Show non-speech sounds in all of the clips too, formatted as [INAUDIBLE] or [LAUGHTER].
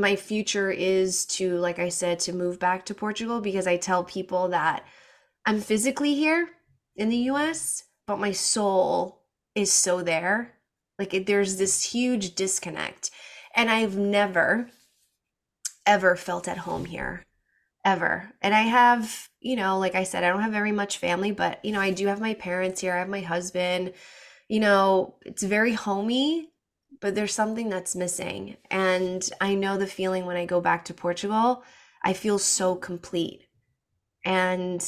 my future is to, like I said, to move back to Portugal because I tell people that I'm physically here in the US, but my soul is so there. Like it, there's this huge disconnect. And I've never, ever felt at home here, ever. And I have, you know, like I said, I don't have very much family, but, you know, I do have my parents here. I have my husband. You know, it's very homey, but there's something that's missing. And I know the feeling when I go back to Portugal. I feel so complete. And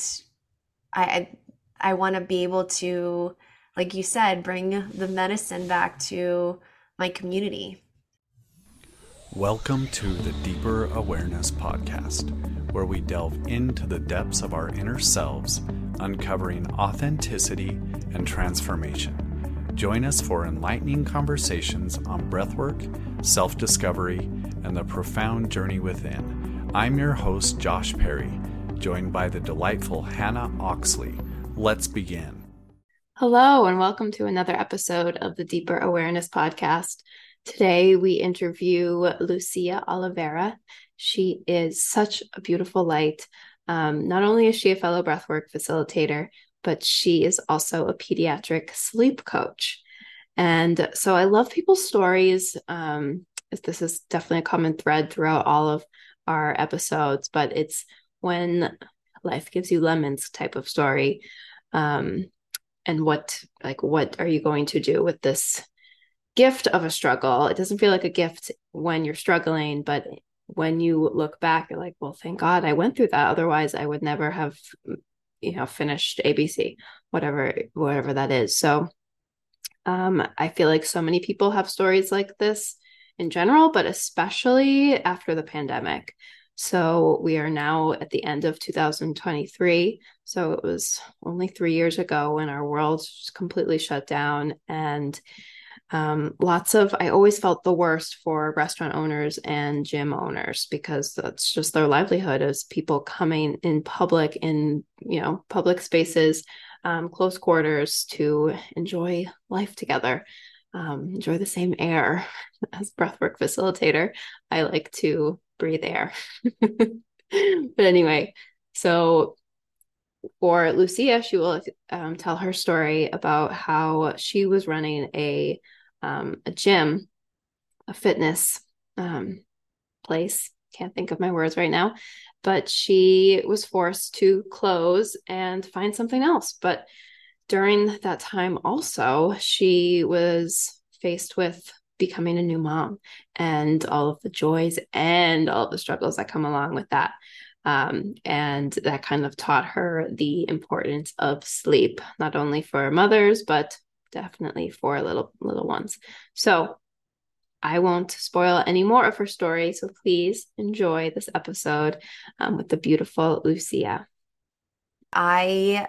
I I, I want to be able to like you said bring the medicine back to my community. Welcome to the Deeper Awareness Podcast, where we delve into the depths of our inner selves, uncovering authenticity and transformation. Join us for enlightening conversations on breathwork, self discovery, and the profound journey within. I'm your host, Josh Perry, joined by the delightful Hannah Oxley. Let's begin. Hello, and welcome to another episode of the Deeper Awareness Podcast. Today, we interview Lucia Oliveira. She is such a beautiful light. Um, not only is she a fellow breathwork facilitator, but she is also a pediatric sleep coach. And so I love people's stories. Um, this is definitely a common thread throughout all of our episodes, but it's when life gives you lemons type of story. Um, and what like what are you going to do with this gift of a struggle? It doesn't feel like a gift when you're struggling, but when you look back, you're like, well, thank God I went through that. Otherwise, I would never have you know finished abc whatever whatever that is. So um i feel like so many people have stories like this in general but especially after the pandemic. So we are now at the end of 2023 so it was only 3 years ago when our world completely shut down. And um, lots of i always felt the worst for restaurant owners and gym owners because that's just their livelihood is people coming in public in you know public spaces um, close quarters to enjoy life together. Um, enjoy the same air [LAUGHS] as breathwork facilitator. I like to breathe air. [LAUGHS] But anyway so for lucia she will um, tell her story about how she was running a um, a gym, a fitness um, place. Can't think of my words right now, but she was forced to close and find something else. But during that time, also, she was faced with becoming a new mom and all of the joys and all of the struggles that come along with that. Um, and that kind of taught her the importance of sleep, not only for mothers, but definitely for little little ones. So I won't spoil any more of her story. So please enjoy this episode um, with the beautiful Lucia. I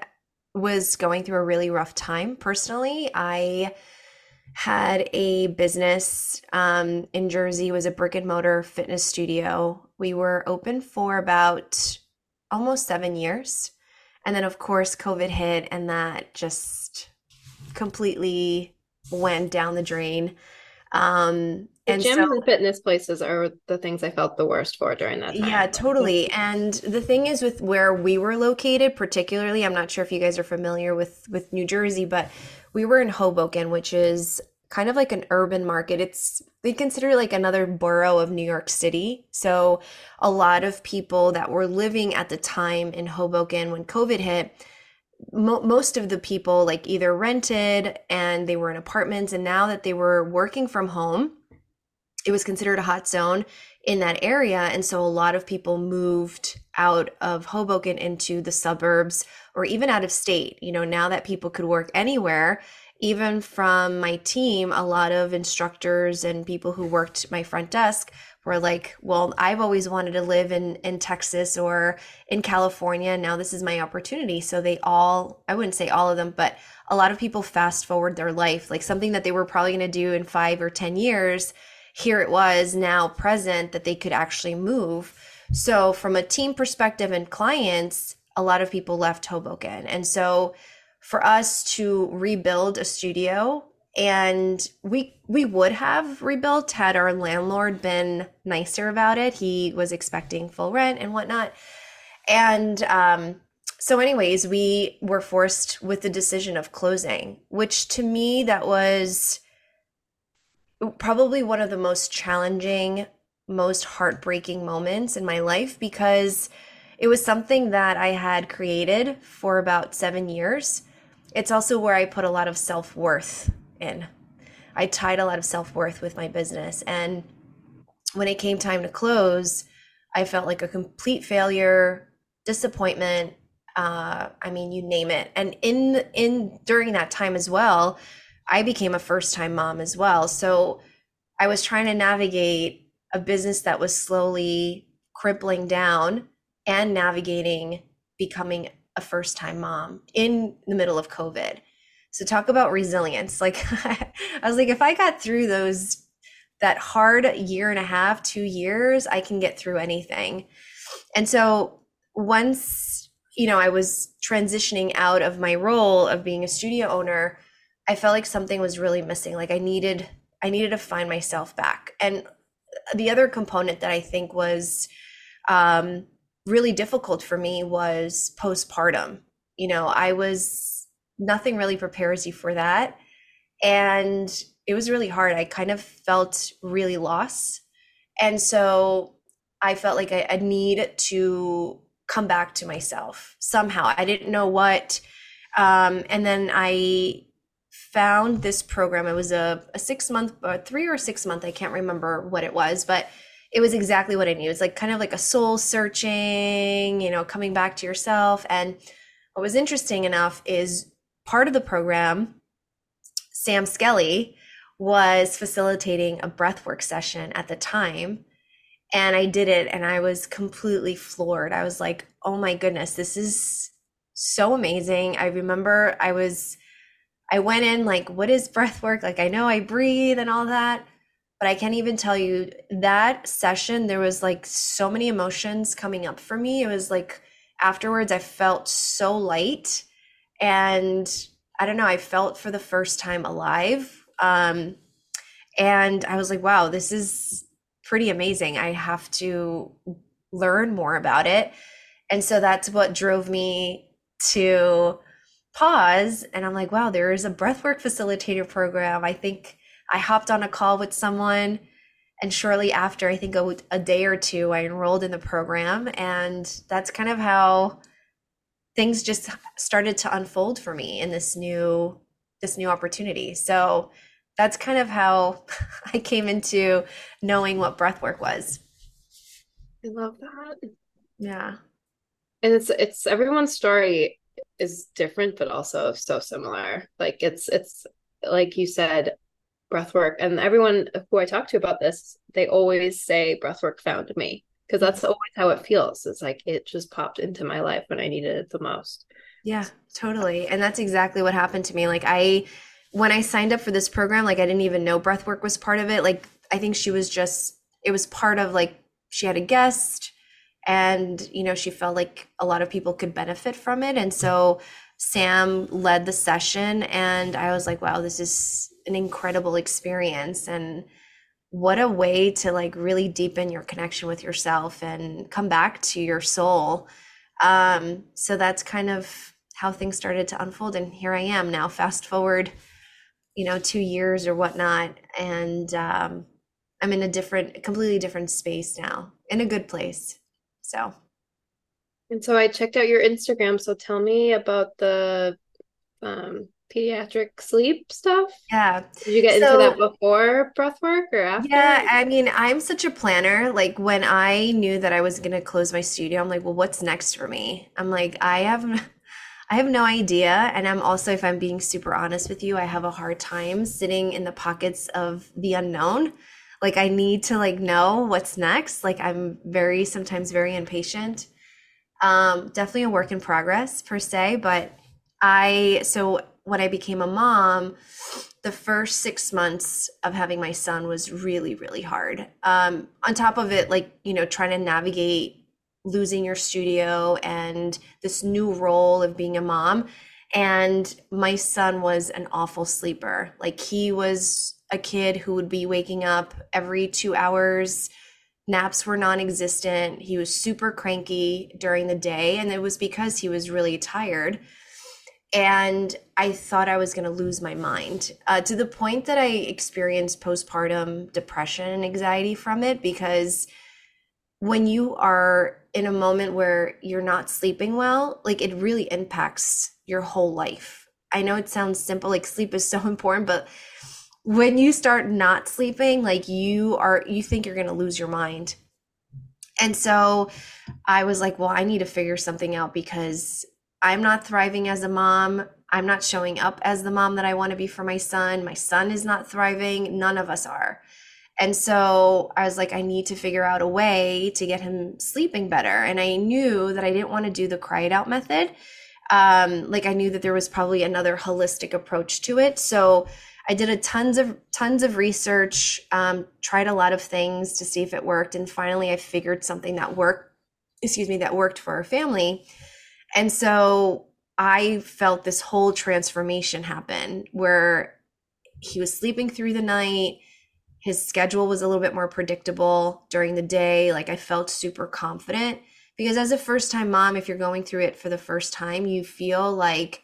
was going through a really rough time personally. I had a business um, in Jersey, was a brick and mortar fitness studio. We were open for about almost seven years. And then, of course, COVID hit, and that just completely went down the drain. Um, and gyms so, and fitness places are the things I felt the worst for during that time. Yeah, totally. And the thing is with where we were located, particularly, I'm not sure if you guys are familiar with with New Jersey, but we were in Hoboken, which is kind of like an urban market. It's they consider it like another borough of New York City. So a lot of people that were living at the time in Hoboken when COVID hit mo- most of the people like either rented and they were in apartments and now that they were working from home it was considered a hot zone in that area and so a lot of people moved out of Hoboken into the suburbs or even out of state you know now that people could work anywhere even from my team a lot of instructors and people who worked my front desk were like, well, I've always wanted to live in in Texas or in California. Now this is my opportunity. So they all, I wouldn't say all of them, but a lot of people fast forward their life, like something that they were probably going to do in 5 or 10 years. Here it was now present that they could actually move. So from a team perspective and clients, a lot of people left Hoboken. And so for us to rebuild a studio and we we would have rebuilt had our landlord been nicer about it. He was expecting full rent and whatnot. And um, so, anyways, we were forced with the decision of closing, which to me that was probably one of the most challenging, most heartbreaking moments in my life because it was something that I had created for about seven years. It's also where I put a lot of self worth in. I tied a lot of self worth with my business. And when it came time to close, I felt like a complete failure, disappointment. Uh, I mean, you name it. And in in during that time as well, I became a first time mom as well. So I was trying to navigate a business that was slowly crippling down and navigating becoming a first time mom in the middle of COVID. So talk about resilience. [LAUGHS] Like I was like, if I got through those that hard year and a half, two years, I can get through anything. And so once, you know, I was transitioning out of my role of being a studio owner, I felt like something was really missing. Like I needed, I needed to find myself back. And the other component that I think was um, really difficult for me was postpartum. You know, I was nothing really prepares you for that. And it was really hard. I kind of felt really lost. And so I felt like I, I need to come back to myself somehow. I didn't know what. Um, and then I found this program. It was a, a six month, or three or six month, I can't remember what it was, but it was exactly what I needed. It's like kind of like a soul searching, you know, coming back to yourself. And what was interesting enough is part of the program, Sam Skelly was facilitating a breathwork session at the time. And I did it and I was completely floored. I was like, oh my goodness, this is so amazing. I remember I was, I went in like, what is breathwork? Like, I know I breathe and all that, but I can't even tell you that session, there was like so many emotions coming up for me. It was like afterwards, I felt so light and I don't know, I felt for the first time alive. Um, and I was like, wow, this is pretty amazing. I have to learn more about it. And so that's what drove me to pause. And I'm like, wow, there is a breathwork facilitator program. I think I hopped on a call with someone. And shortly after, I think a, a day or two, I enrolled in the program. And that's kind of how things just started to unfold for me in this new this new opportunity. So that's kind of how [LAUGHS] I came into knowing what breathwork was. I love that. Yeah. And it's it's everyone's story is different but also so similar. Like it's it's like you said breathwork and everyone who I talk to about this, they always say breathwork found me because mm. that's always how it feels. It's like it just popped into my life when I needed it the most. Yeah, totally. And that's exactly what happened to me. Like I when I signed up for this program, like I didn't even know breathwork was part of it. Like I think she was just it was part of like she had a guest and you know she felt like a lot of people could benefit from it and so Sam led the session and I was like wow this is an incredible experience and what a way to like really deepen your connection with yourself and come back to your soul. Um so that's kind of how things started to unfold and here i am now fast forward you know two years or whatnot and um i'm in a different completely different space now in a good place so. And so i checked out your instagram so tell me about the um pediatric sleep stuff? Yeah. Did you get so, into that before breathwork or after? Yeah, I mean, I'm such a planner. Like when I knew that I was going to close my studio, I'm like, well, what's next for me? I'm like, I have [LAUGHS] I have no idea, and I'm also if I'm being super honest with you, I have a hard time sitting in the pockets of the unknown. Like I need to like know what's next. Like I'm very sometimes very impatient. Um definitely a work in progress per se, but I so when I became a mom, the first six months of having my son was really, really hard. Um, on top of it, like, you know, trying to navigate losing your studio and this new role of being a mom. And my son was an awful sleeper. Like he was a kid who would be waking up every two hours. Naps were non existent. He was super cranky during the day. And it was because he was really tired. And I thought I was going to lose my mind uh, to the point that I experienced postpartum depression and anxiety from it because when you are in a moment where you're not sleeping well, like it really impacts your whole life. I know it sounds simple, like sleep is so [LAUGHS] important, but when you start not sleeping, like you are, you think you're going to lose your mind. And so I was like, well, I need to figure something out because I'm not thriving as a mom. I'm not showing up as the mom that I want to be for my son. My son is not thriving. None of us are. And so I was like, I need to figure out a way to get him sleeping better. And I knew that I didn't want to do the cry it out method. Um, like I knew that there was probably another holistic approach to it. So I did a tons of tons of research, um, tried a lot of things to see if it worked, and finally I figured something that worked. Excuse me, that worked for our family. And so I felt this whole transformation happen where he was sleeping through the night his schedule was a little bit more predictable during the day. Like I felt super confident because as a first time mom, if you're going through it for the first time, you feel like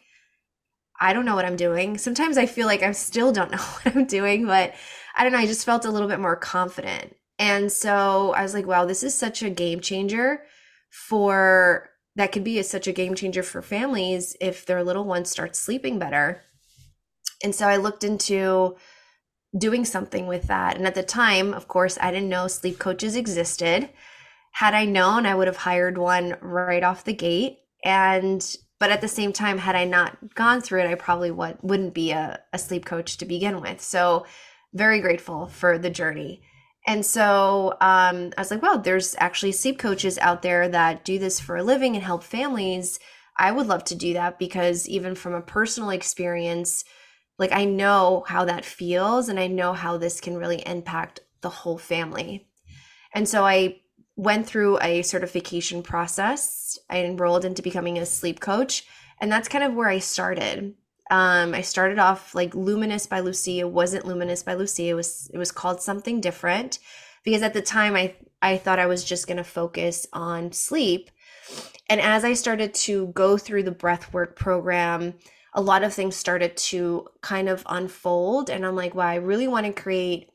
I don't know what I'm doing. Sometimes I feel like I still don't [LAUGHS] know what I'm doing, but I don't know. I just felt a little bit more confident. And so I was like, wow, this is such a game changer for that could be a, such a game changer for families if their little one starts sleeping better. And so I looked into doing something with that. And at the time, of course, I didn't know sleep coaches existed. Had I known, I would have hired one right off the gate. And but at the same time, had I not gone through it, I probably would, wouldn't be a, a sleep coach to begin with. So very grateful for the journey. And so um, I was like, well, there's actually sleep coaches out there that do this for a living and help families. I would love to do that because even from a personal experience, like I know how that feels and I know how this can really impact the whole family. And so I went through a certification process. I enrolled into becoming a sleep coach, and that's kind of where I started. Um, I started off like Luminous by Lucia wasn't Luminous by Lucia. It was it was called something different because at the time I I thought I was just to focus on sleep. And as I started to go through the breath work program, a lot of things started to kind of unfold. And I'm like, wow, I really want to create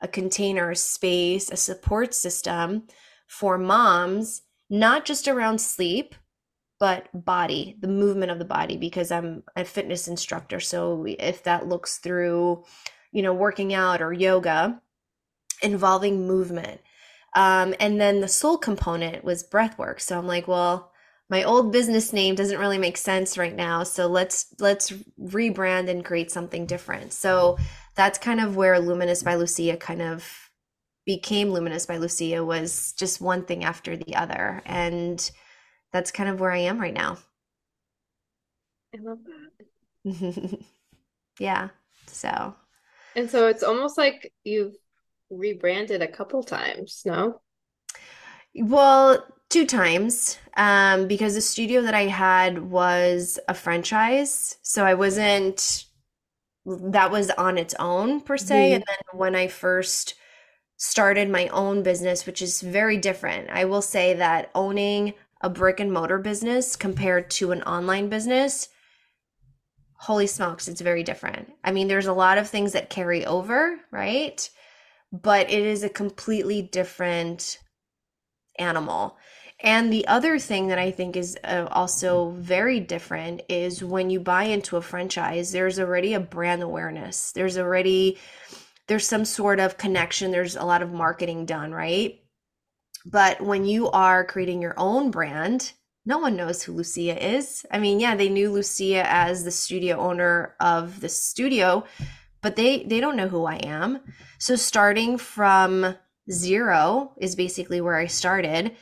a container, a space, a support system for moms, not just around sleep, but body, the movement of the body, because I'm a fitness instructor. So if that looks through, you know, working out or yoga, involving movement. Um, and then the soul component was breath work. So I'm like, well, my old business name doesn't really make sense right now so let's let's rebrand and create something different so that's kind of where luminous by lucia kind of became luminous by lucia was just one thing after the other and that's kind of where i am right now i love that [LAUGHS] yeah so and so it's almost like you've rebranded a couple times no well two times um, because the studio that I had was a franchise. So I wasn't, that was on its own per se. Mm-hmm. And then when I first started my own business, which is very different, I will say that owning a brick and mortar business compared to an online business, holy smokes, it's very different. I mean, there's a lot of things that carry over, right? But it is a completely different animal. And the other thing that I think is uh, also very different is when you buy into a franchise, there's already a brand awareness. There's already there's some sort of connection, there's a lot of marketing done, right? But when you are creating your own brand, no one knows who Lucia is. I mean, yeah, they knew Lucia as the studio owner of the studio, but they they don't know who I am. So starting from zero is basically where I started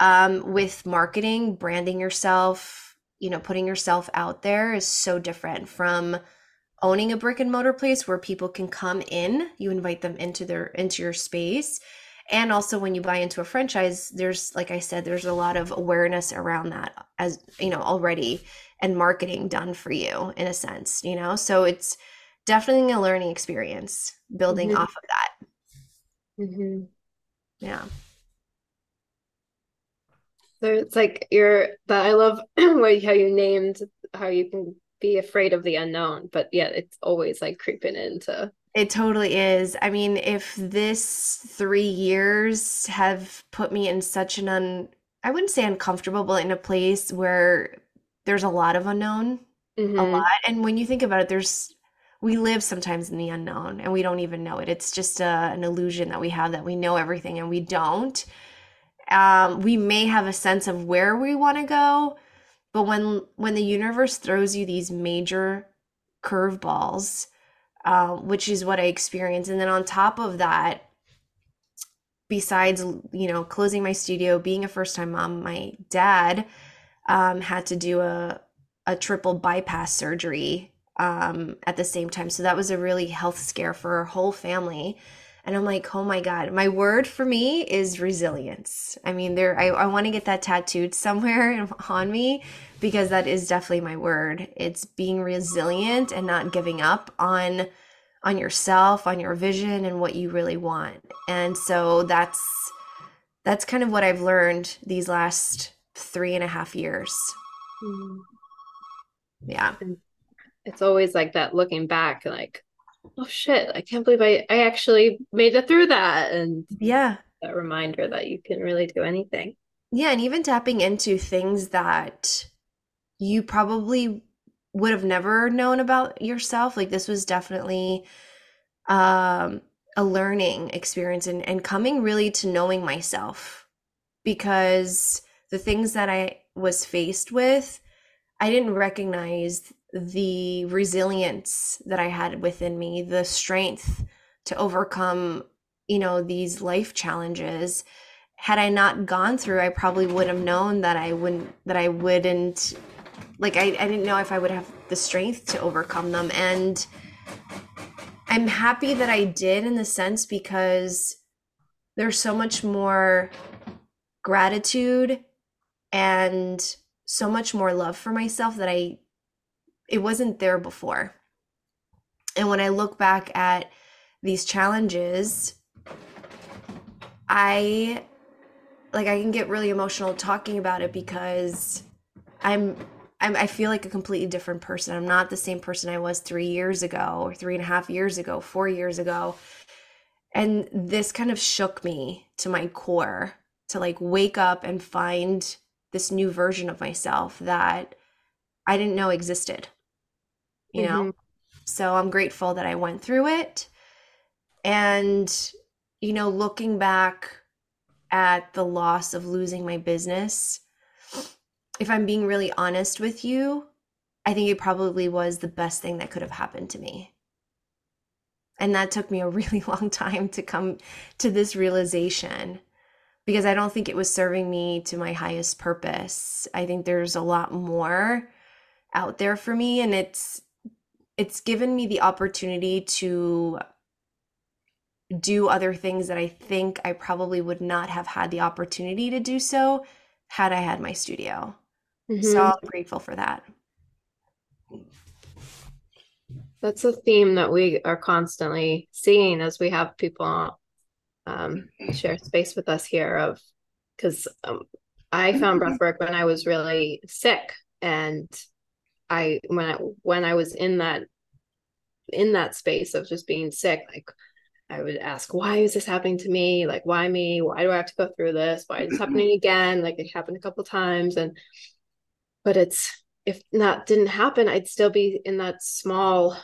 um, with marketing, branding yourself, you know, putting yourself out there is so different from owning a brick and mortar place where people can come in. You invite them into their into your space, and also when you buy into a franchise there's like i said there's a lot of awareness around that as you know already and marketing done for you in a sense you know so it's definitely a learning experience building mm-hmm. off of that mm-hmm. yeah so it's like you're that i love [CLEARS THROAT] how you named how you can be afraid of the unknown but yeah it's always like creeping into it totally is. I mean, if this three years have put me in such an un, I wouldn't say uncomfortable, but in a place where there's a lot of unknown, mm-hmm. a lot. And when you think about it, there's, we live sometimes in the unknown and we don't even know it. It's just a, an illusion that we have that we know everything and we don't. Um, we may have a sense of where we want to go, but when when the universe throws you these major curveballs, um, which is what I experienced. And then on top of that, besides you know closing my studio, being a first time mom, my dad um, had to do a a triple bypass surgery um, at the same time. So that was a really health scare for our whole family. And I'm like, oh my God, my word for me is resilience. I mean, there, I, I want to get that tattooed somewhere [LAUGHS] on me because that is definitely my word. It's being resilient and not giving up on on yourself, on your vision and what you really want. And so that's that's kind of what I've learned these last three and a half years. Mm. Yeah. It's always like that looking back, like, oh shit, I can't believe I, I actually made it through that. And yeah, that reminder that you can really do anything. Yeah. And even tapping into things that you probably would have never known about yourself. Like this was definitely um a learning experience and, and coming really to knowing myself because the things that I was faced with, I didn't recognize the resilience that I had within me, the strength to overcome, you know, these life challenges. Had I not gone through, I probably would have known that I wouldn't that I wouldn't like I, I didn't know if I would have the strength to overcome them. And I'm happy that I did in the sense because there's so much more gratitude and so much more love for myself that I it wasn't there before. And when I look back at these challenges, I like I can get really emotional talking about it because I'm, I'm I feel like a completely different person. I'm not the same person I was three years ago or three and a half years ago, four years ago. And this kind of shook me to my core to like wake up and find this new version of myself that I didn't know existed you mm-hmm. know? So I'm grateful that I went through it. And, you know, looking back at the loss of losing my business, if I'm being really honest with you, I think it probably was the best thing that could have happened to me. And that took me a really [LAUGHS] long time to come to this realization because I don't think it was serving me to my highest purpose. I think there's a lot more out there for me and it's it's given me the opportunity to do other things that I think I probably would not have had the opportunity to do so had I had my studio. Mm-hmm. So I'm grateful for that. That's a theme that we are constantly seeing as we have people um, share space with us here of because um, I found breathwork when I was really sick and I when I when I was in that in that space of just being sick, like I would ask, why is this happening to me? Like, why me? Why do I have to go through this? Why is this mm-hmm. happening again? Like it happened a couple times. And but it's if that didn't happen, I'd still be in that small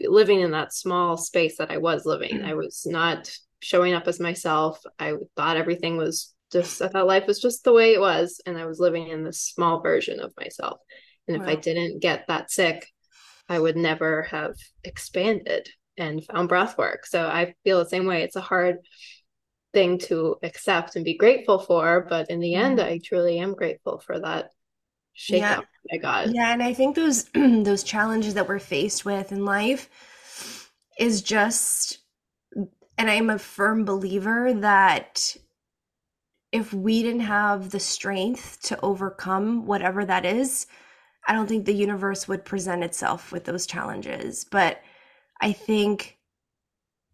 living in that small space that I was living. Mm-hmm. I was not showing up as myself. I thought everything was just I thought life was just the way it was. And I was living in this small version of myself. And if wow. I didn't get that sick, I would never have expanded and found breath work. So I feel the same way. It's a hard thing to accept and be grateful for, but in the end, mm-hmm. I truly am grateful for that shake yeah. I got. Yeah, and I think those [CLEARS THROAT] those challenges that we're faced with in life is just and I'm a firm believer that if we didn't have the strength to overcome whatever that is, I don't think the universe would present itself with those challenges. But I think,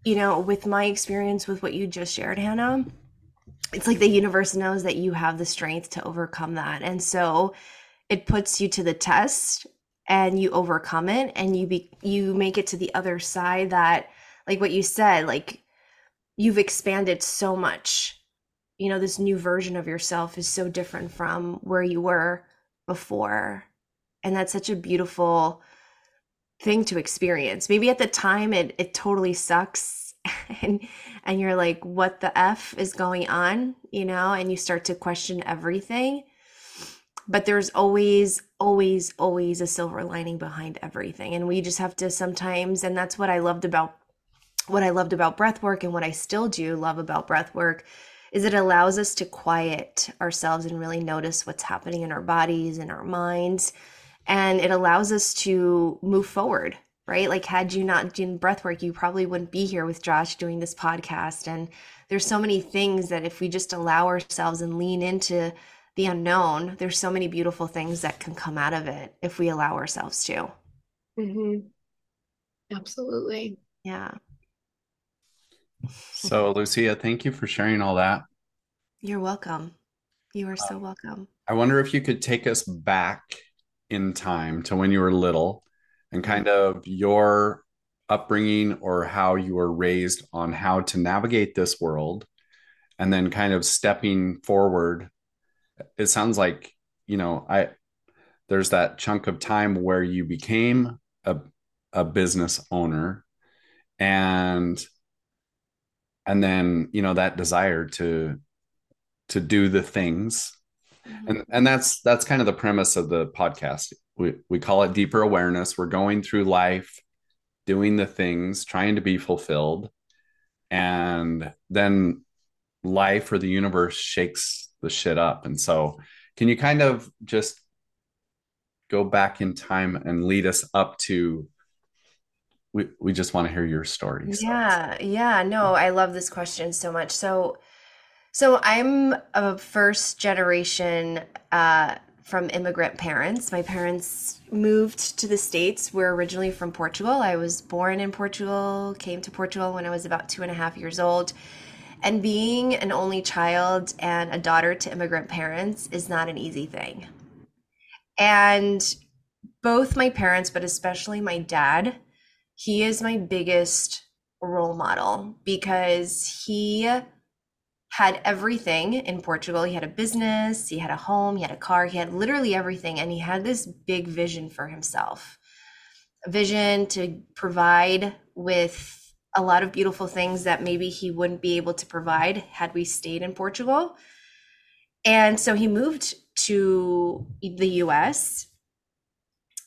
you know, with my experience with what you just shared, Hannah, it's like the universe knows that you have the strength to overcome that. And so it puts you to the test and you overcome it and you be you make it to the other side that like what you said, like you've expanded so much. You know, this new version of yourself is so different from where you were before and that's such a beautiful thing to experience. Maybe at the time it it totally sucks [LAUGHS] and and you're like what the f is going on you know and you start to question everything. But there's always always always a silver lining behind everything. And we just have to sometimes and that's what i loved about what i loved about breath work and what i still do love about breath work is it allows us to quiet ourselves and really notice what's happening in our bodies and our minds and it allows us to move forward right? Like had you not done breath work you probably wouldn't be here with josh doing this podcast. And there's so many things that if we just allow ourselves and lean into the unknown there's so many beautiful things that can come out of it if we allow ourselves to. Mm-hmm. absolutely. Yeah. So lucia thank you for sharing all that. You're welcome. You are so welcome. I wonder if you could take us back in time to when you were little and mm-hmm. kind of your upbringing or how you were raised on how to navigate this world and then kind of stepping forward it sounds like you know i there's that chunk of time where you became a, a business owner and and then you know that desire to to do the things Mm-hmm. and and that's that's kind of the premise of the podcast. We we call it deeper awareness. We're going through life doing the things trying to be fulfilled. And then life or the universe shakes the shit up. And so can you kind of just go back in time and lead us up to we, we just want to hear your story so. yeah yeah no i love this question so much. So so I'm a first generation uh, from immigrant parents. My parents moved to the States. We're originally from Portugal. I was born in Portugal, came to Portugal when I was about two and a half years old. And being an only child and a daughter to immigrant parents is not an easy thing. And both my parents, but especially my dad, he is my biggest role model because he had everything in Portugal. He had a business, he had a home, he had a car, he had literally everything. And he had this big vision for himself a vision to provide with a lot of beautiful things that maybe he wouldn't be able to provide had we stayed in Portugal. And so he moved to the US.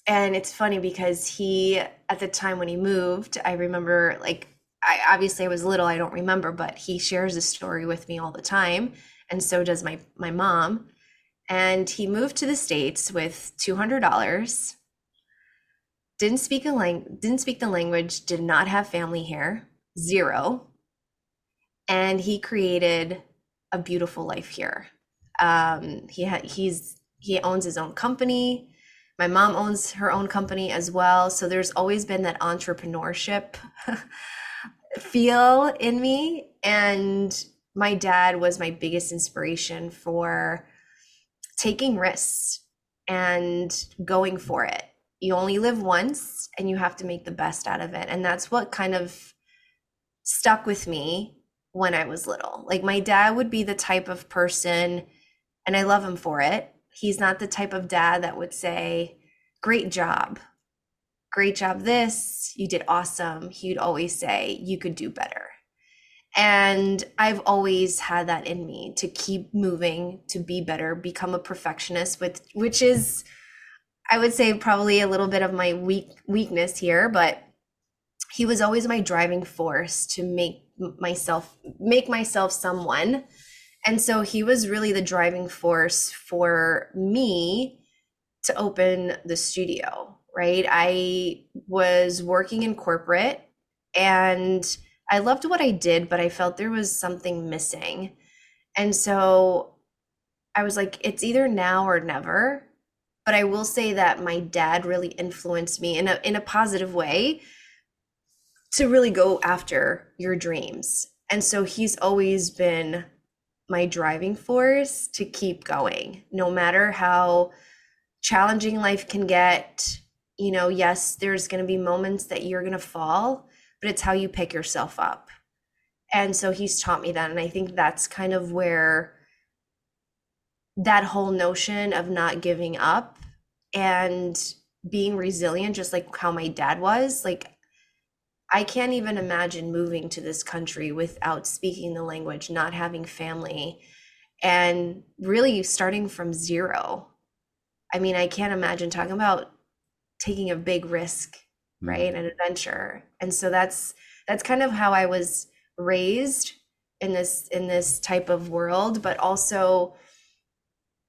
And it's funny because he, at the time when he moved, I remember like I obviously I was little, I don't remember, but he shares this story with me all the time, and so does my my mom. And he moved to the states with two hundred dollars. Didn't speak a lang- didn't speak the language. Did not have family here. Zero. And he created a beautiful life here. Um, he had he's he owns his own company. My mom owns her own company as well. So there's always been that entrepreneurship [LAUGHS] feel in me. And my dad was my biggest inspiration for taking risks and going for it. You only live once and you have to make the best out of it. And that's what kind of stuck with me when I was little. Like my dad would be the type of person, and I love him for it. He's not the type of dad that would say, Great job great job this you did awesome. He'd always say you could do better. And i've always had that in me to keep moving to be better become a perfectionist with which is i would say probably a little bit of my weak weakness here but he was always my driving force to make myself make myself someone. And so he was really the driving force for me to open the studio right? I was working in corporate and I loved what I did, but I felt there was something missing. And so I was like, it's either now or never. But I will say that my dad really influenced me in a in a positive way to really go after your dreams. And so he's always been my driving force to keep going, no matter how challenging life can get. You know, yes, there's going to be moments that you're going to fall, but it's how you pick yourself up. And so he's taught me that. And I think that's kind of where that whole notion of not giving up and being resilient, just like how my dad was, like, I can't even imagine moving to this country without speaking the language, not having family, and really starting from zero. I mean, I can't imagine talking about taking a big risk, mm-hmm. right? An adventure. And so that's that's kind of how I was raised in this in this type of world, but also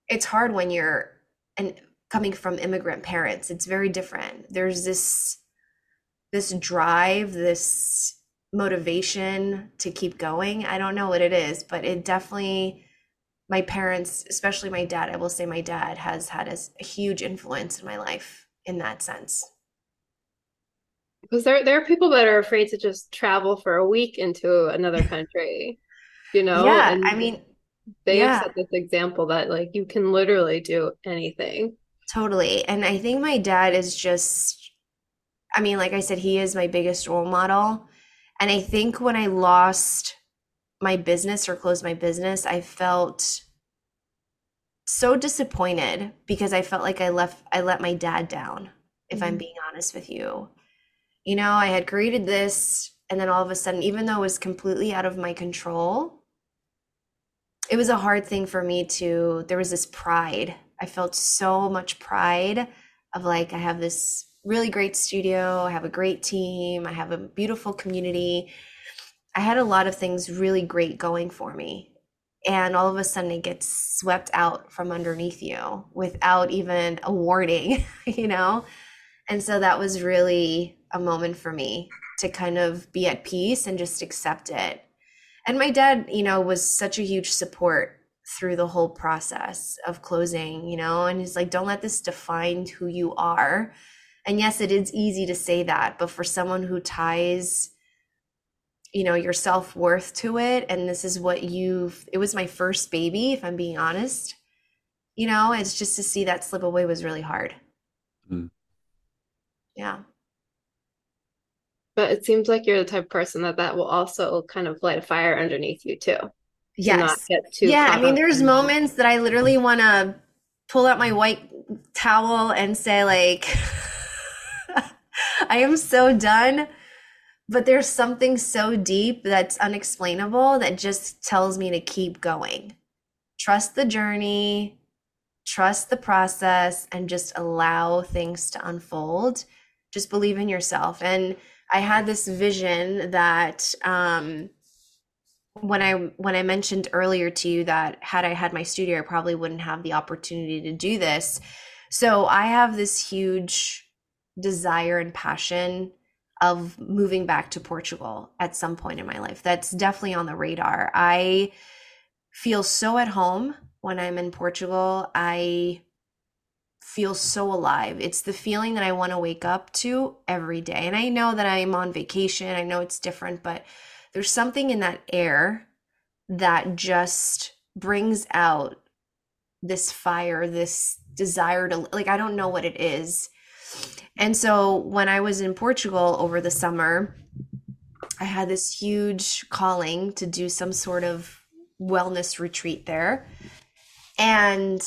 it's hard when you're and coming from immigrant parents. It's very different. There's this this drive, this motivation to keep going. I don't know what it is, but it definitely my parents, especially my dad, I will say my dad has had a, a huge influence in my life in that sense. Because there there are people that are afraid to just travel for a week into another [LAUGHS] country, you know? Yeah, and I mean they yeah. have set this example that like you can literally do anything. Totally. And I think my dad is just I mean, like I said, he is my biggest role model. And I think when I lost my business or closed my business, I felt so disappointed because I felt like I left I let my dad down, if mm-hmm. I'm being honest with you. You know, I had created this and then all of a sudden even though it was completely out of my control, it was a hard thing for me to there was this pride. I felt so much pride of like I have this really great studio. I have a great team. I have a beautiful community. I had a lot of things really great going for me. And all of a sudden it gets swept out from underneath you without even a warning, [LAUGHS] you know? And so that was really a moment for me to kind of be at peace and just accept it. And my dad, you know, was such a huge support through the whole process of closing, you know, and he's like, don't let this define who you are and yes it is easy to say that but for someone who ties you know your self-worth to it and this is what you've it was my first baby if i'm being honest you know it's just to see that slip away was really hard mm. yeah but it seems like you're the type of person that that will also kind of light a fire underneath you too yes yeah i mean there's moments that i literally want to pull out my white towel and say like [LAUGHS] I am so done. But there's something so deep that's unexplainable that just tells me to keep going. Trust the journey, trust the process, and just allow things to unfold. Just believe in yourself. And I had this vision that um, when I when I mentioned earlier to you that had I had my studio, I probably wouldn't have the opportunity to do this. So I have this huge desire and passion of moving back to Portugal at some point in my life. That's definitely on the radar. I feel so at home when I'm in Portugal. I feel so alive. It's the feeling that I want to wake up to every day. And I know that I'm on vacation. I know it's different, but there's something in that air that just brings out this fire, this desire to like I don't know what it is and so when I was in Portugal over the summer, I had this huge calling to do some sort of wellness retreat there. And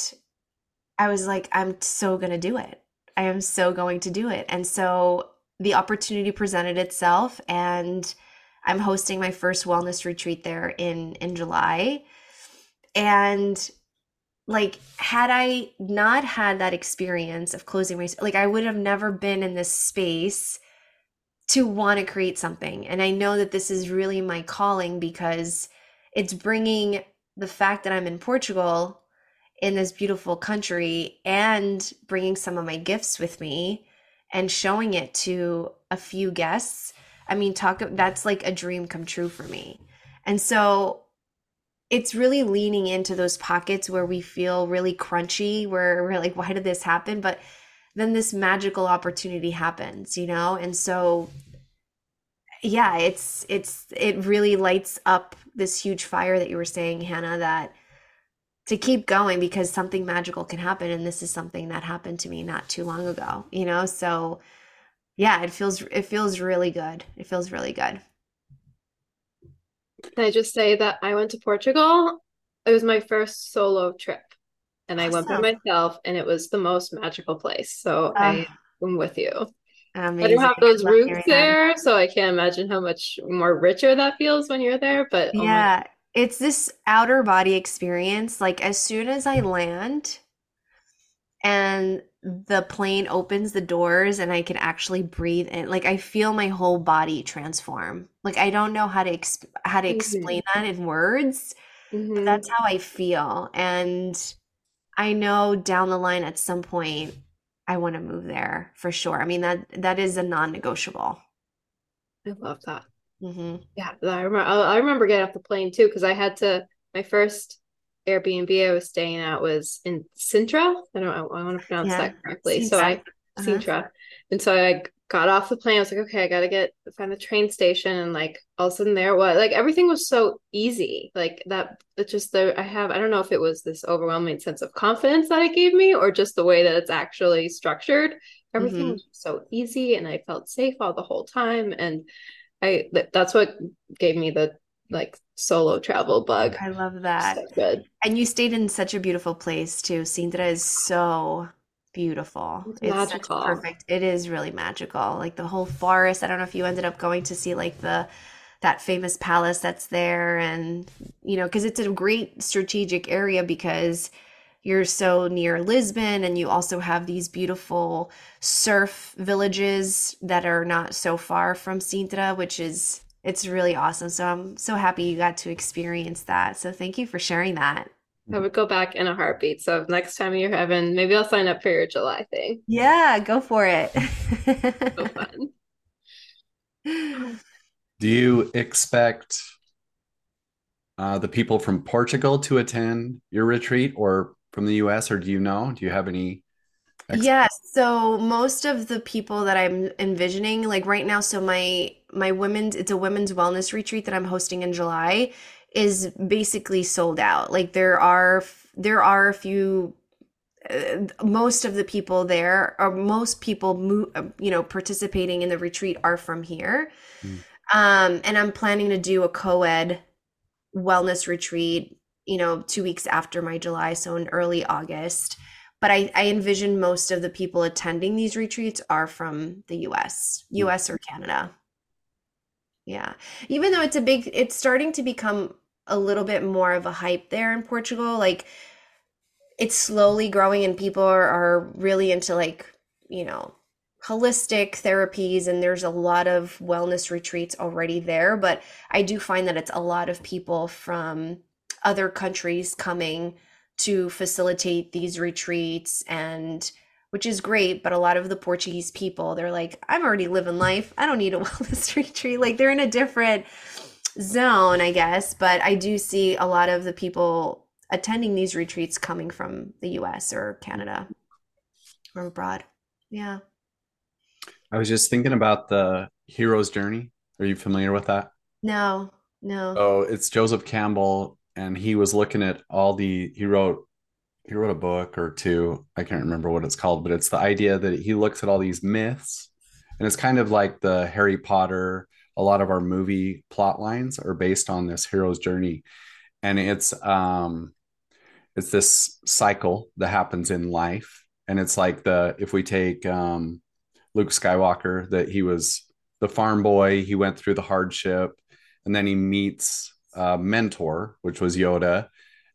I was like, I'm so going to do it. I am so going to do it. And so the opportunity presented itself and I'm hosting my first wellness retreat there in in July. And like had i not had that experience of closing my like i would have never been in this space to want to create something and i know that this is really my calling because it's bringing the fact that i'm in portugal in this beautiful country and bringing some of my gifts with me and showing it to a few guests I mean, talk that's like a dream come true for me. And so it's really leaning into those pockets where we feel really crunchy, where we're like, why did this happen? But then this magical opportunity happens, you know? And so yeah, it's it's it really lights up this huge fire that you were saying, Hannah, that to keep going because something magical can happen and this is something that happened to me not too long ago, you know? So yeah, it feels it feels really good. It feels really good. Can I just say that I went to Portugal? It was my first solo trip. And I went by myself and it was the most magical place. So uh, I am with you. Amazing. I don't have those roots there, so I can't imagine how much more richer that feels when you're there. But oh yeah, my- it's this outer body experience. Like as soon as I land and the plane opens the doors and I can actually breathe in, like I feel my whole body transform. Like I don't know how to exp- how to mm-hmm. explain that in words, mm-hmm. that's how I feel. And I know down the line at some point I want to move there for sure. I mean that that is a non-negotiable. I love that. Mm-hmm. Yeah, I remember. I remember getting off the plane too because I had to. My first Airbnb I was staying at was in Sintra. I don't. I, I want to pronounce yeah. that correctly. Sintra. So I uh-huh. Sintra, and so I got off the plane. I was like, okay, I gotta get find the train station, and like all of a sudden there was like everything was so easy. Like that, it just the I have I don't know if it was this overwhelming sense of confidence that it gave me, or just the way that it's actually structured. Everything mm-hmm. was so easy, and I felt safe all the whole time, and I that's what gave me the like solo travel bug. I love that. So good. And you stayed in such a beautiful place too. Sintra is so beautiful. It's, it's magical. perfect. It is really magical. Like the whole forest. I don't know if you ended up going to see like the that famous palace that's there and you know because it's a great strategic area because you're so near Lisbon and you also have these beautiful surf villages that are not so far from Sintra which is it's really awesome. So I'm so happy you got to experience that. So thank you for sharing that. I would go back in a heartbeat. So next time you're having, maybe I'll sign up for your July thing. Yeah, go for it. [LAUGHS] so fun. Do you expect uh, the people from Portugal to attend your retreat or from the US, or do you know? Do you have any? Yes. So most of the people that I'm envisioning, like right now, so my my women's it's a women's wellness retreat that I'm hosting in July is basically sold out. Like there are there are a few uh, most of the people there or most people mo- uh, you know participating in the retreat are from here. Mm. Um and I'm planning to do a co-ed wellness retreat, you know, 2 weeks after my July, so in early August. But I, I envision most of the people attending these retreats are from the US, hmm. US or Canada. Yeah. Even though it's a big, it's starting to become a little bit more of a hype there in Portugal. Like it's slowly growing and people are, are really into like, you know, holistic therapies and there's a lot of wellness retreats already there. But I do find that it's a lot of people from other countries coming to facilitate these retreats and which is great. But a lot of the Portuguese people, they're like, I'm already living life. I don't need a [LAUGHS] wellness retreat. Like they're in a different zone, I guess. But I do see a lot of the people attending these retreats coming from the US or Canada or abroad. Yeah. I was just thinking about the hero's journey. Are you familiar with that? No, no. Oh, it's Joseph Campbell, and he was looking at all the, he wrote he wrote a book or two. I can't remember what it's called, but it's the idea that he looks at all these myths, and it's kind of like the Harry Potter. A lot of our movie plot lines are based on this hero's journey, and it's um, it's this cycle that happens in life, and it's like the if we take um, Luke Skywalker, that he was the farm boy, he went through the hardship, and then he meets a mentor, which was Yoda,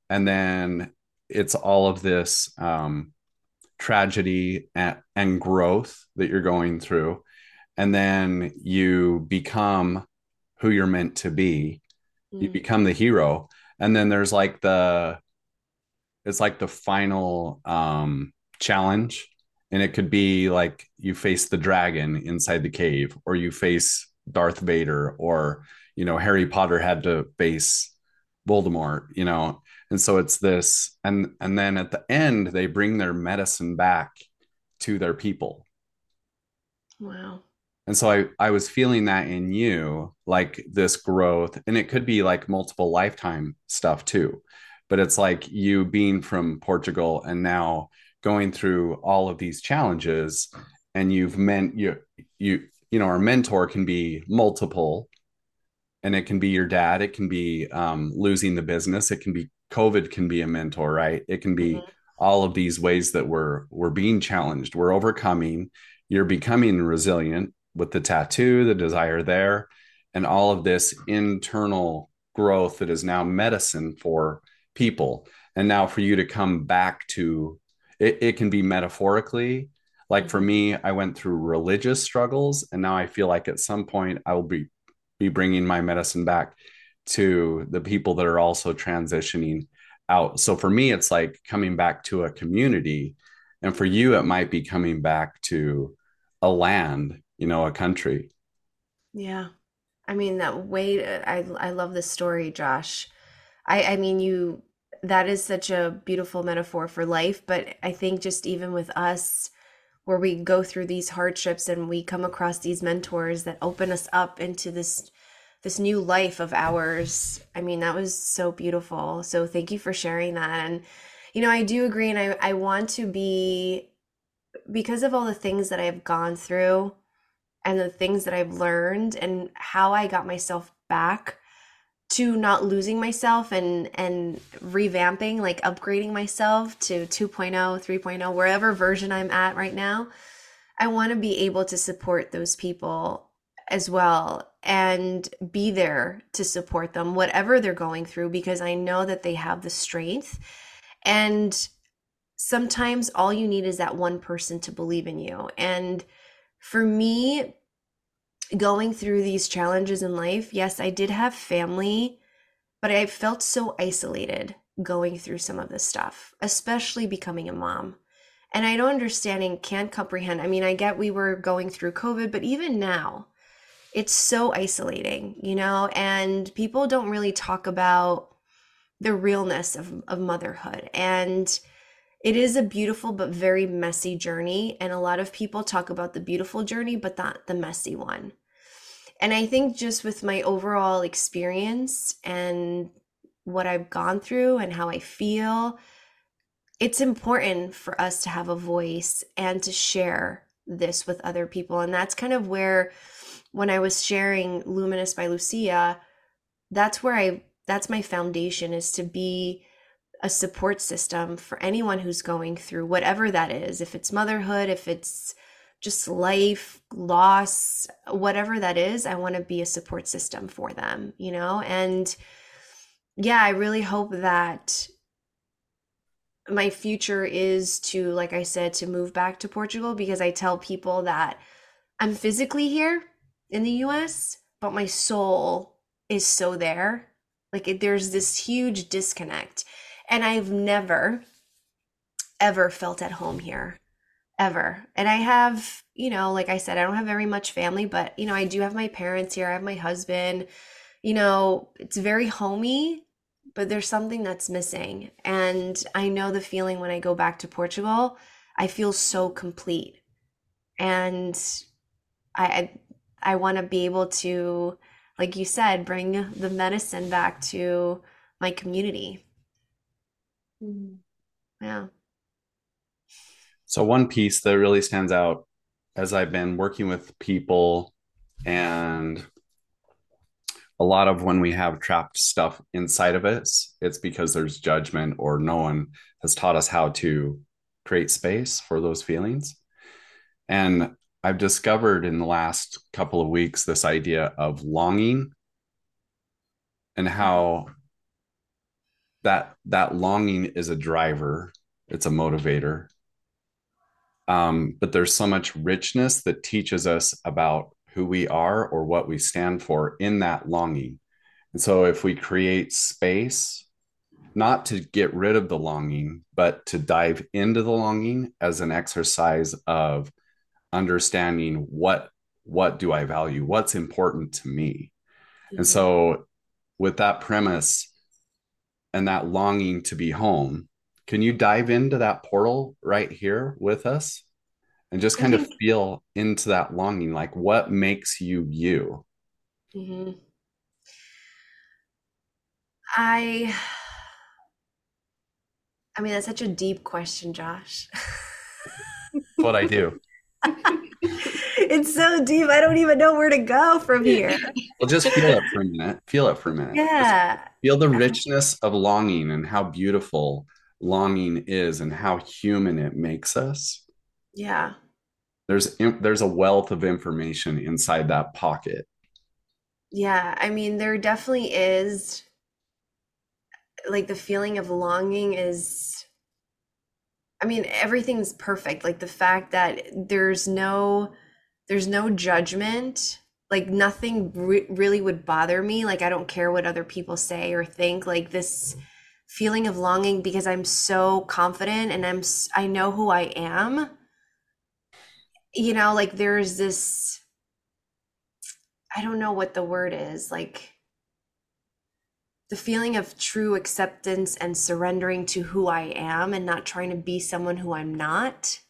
and then it's all of this um, tragedy and, and growth that you're going through. And then you become who you're meant to be. Mm. you become the hero. And then there's like the it's like the final um challenge. And it could be like you face the dragon inside the cave or you face Darth Vader or you know Harry Potter had to face Voldemort, you know. And so it's this and and then at the end they bring their medicine back to their people. Wow. And so I I was feeling that in you like this growth and it could be like multiple lifetime stuff too. But it's like you being from Portugal and now going through all of these challenges and you've meant you you you know our mentor can be multiple and it can be your dad it can be um, losing the business it can be covid can be a mentor right it can be mm-hmm. all of these ways that we're we're being challenged we're overcoming you're becoming resilient with the tattoo the desire there and all of this internal growth that is now medicine for people and now for you to come back to it, it can be metaphorically like for mm-hmm. me i went through religious struggles and now i feel like at some point i will be be bringing my medicine back to the people that are also transitioning out. So for me it's like coming back to a community. And for you it might be coming back to a land you know a country. Yeah. I mean that way uh, i i love this story josh. I i mean you that is such a beautiful metaphor for life but i think just even with us where we go through these hardships and we come across these mentors that open us up into this this new life of ours. I mean that was so beautiful. So thank you for sharing that. And you know i do agree and i, I want to be because of all the things that i've gone through and the things that i've learned and how i got myself back to not losing myself and and revamping like upgrading myself to 2.0 3.0 wherever version i'm at right now i want to be able to support those people as well and be there to support them whatever they're going through because i know that they have the strength. And sometimes all you need is that one person to believe in you. And for me going through these challenges in life, yes, I did have family, but I felt so isolated going through some of this stuff, especially becoming a mom. And I don't understand and can't comprehend. I mean, I get we were going through COVID, but even now, it's so isolating, you know, and people don't really talk about the realness of, of motherhood. And it is a beautiful but very messy journey. And a lot of people talk about the beautiful journey, but not the messy one. And I think just with my overall experience and what I've gone through and how I feel, it's important for us to have a voice and to share this with other people. And that's kind of where, when I was sharing Luminous by Lucia, that's where I, that's my foundation is to be a support system for anyone who's going through whatever that is. If it's motherhood, if it's just life, loss, whatever that is, I want to be a support system for them, you know? And yeah, I really hope that my future is to, like I said, to move back to Portugal because I tell people that I'm physically here in the US, but my soul is so there. Like it, there's this huge disconnect. And I've never, ever felt at home here ever. And I have, you know, like I said, I don't have very much family, but, you know, I do have my parents here. I have my husband. You know, it's very homey, but there's something that's missing. And I know the feeling when I go back to Portugal. I feel so complete. And I, I, I want to be able to, like you said, bring the medicine back to my community. Mm. Yeah. So, one piece that really stands out as I've been working with people and a lot of when we have trapped stuff inside of us, it's because there's judgment or no one has taught us how to create space for those feelings. And I've discovered in the last couple of weeks this idea of longing and how that that longing is a driver, it's a motivator, um, but there's so much richness that teaches us about who we are or what we stand for in that longing. And so if we create space, not to get rid of the longing, but to dive into the longing as an exercise of understanding what what do I value? What's important to me? Mhm. And so, with that premise and that longing to be home, can you dive into that portal right here with us and just kind of feel into that longing? Like, what makes you you? Mhm. I I mean, that's such a deep question, Josh. What I do. [LAUGHS] it's so deep. I don't even know where to go from here. Well, just feel it for a minute. Feel it for a minute. Just Yeah. feel the richness of longing and how beautiful longing is and how human it makes us. Yeah. There's there's a wealth of information inside that pocket. Yeah. I mean, there definitely is like the feeling of longing is I mean, everything's perfect. Like the fact that there's no there's no judgment. Like nothing re really would bother me. Like I don't care what other people say or think. Like this feeling of longing because I'm so confident and I'm i know who I am. You know, like there's this I don't know what the word is. Like the feeling of true acceptance and surrendering to who I am and not trying to be someone who I'm not.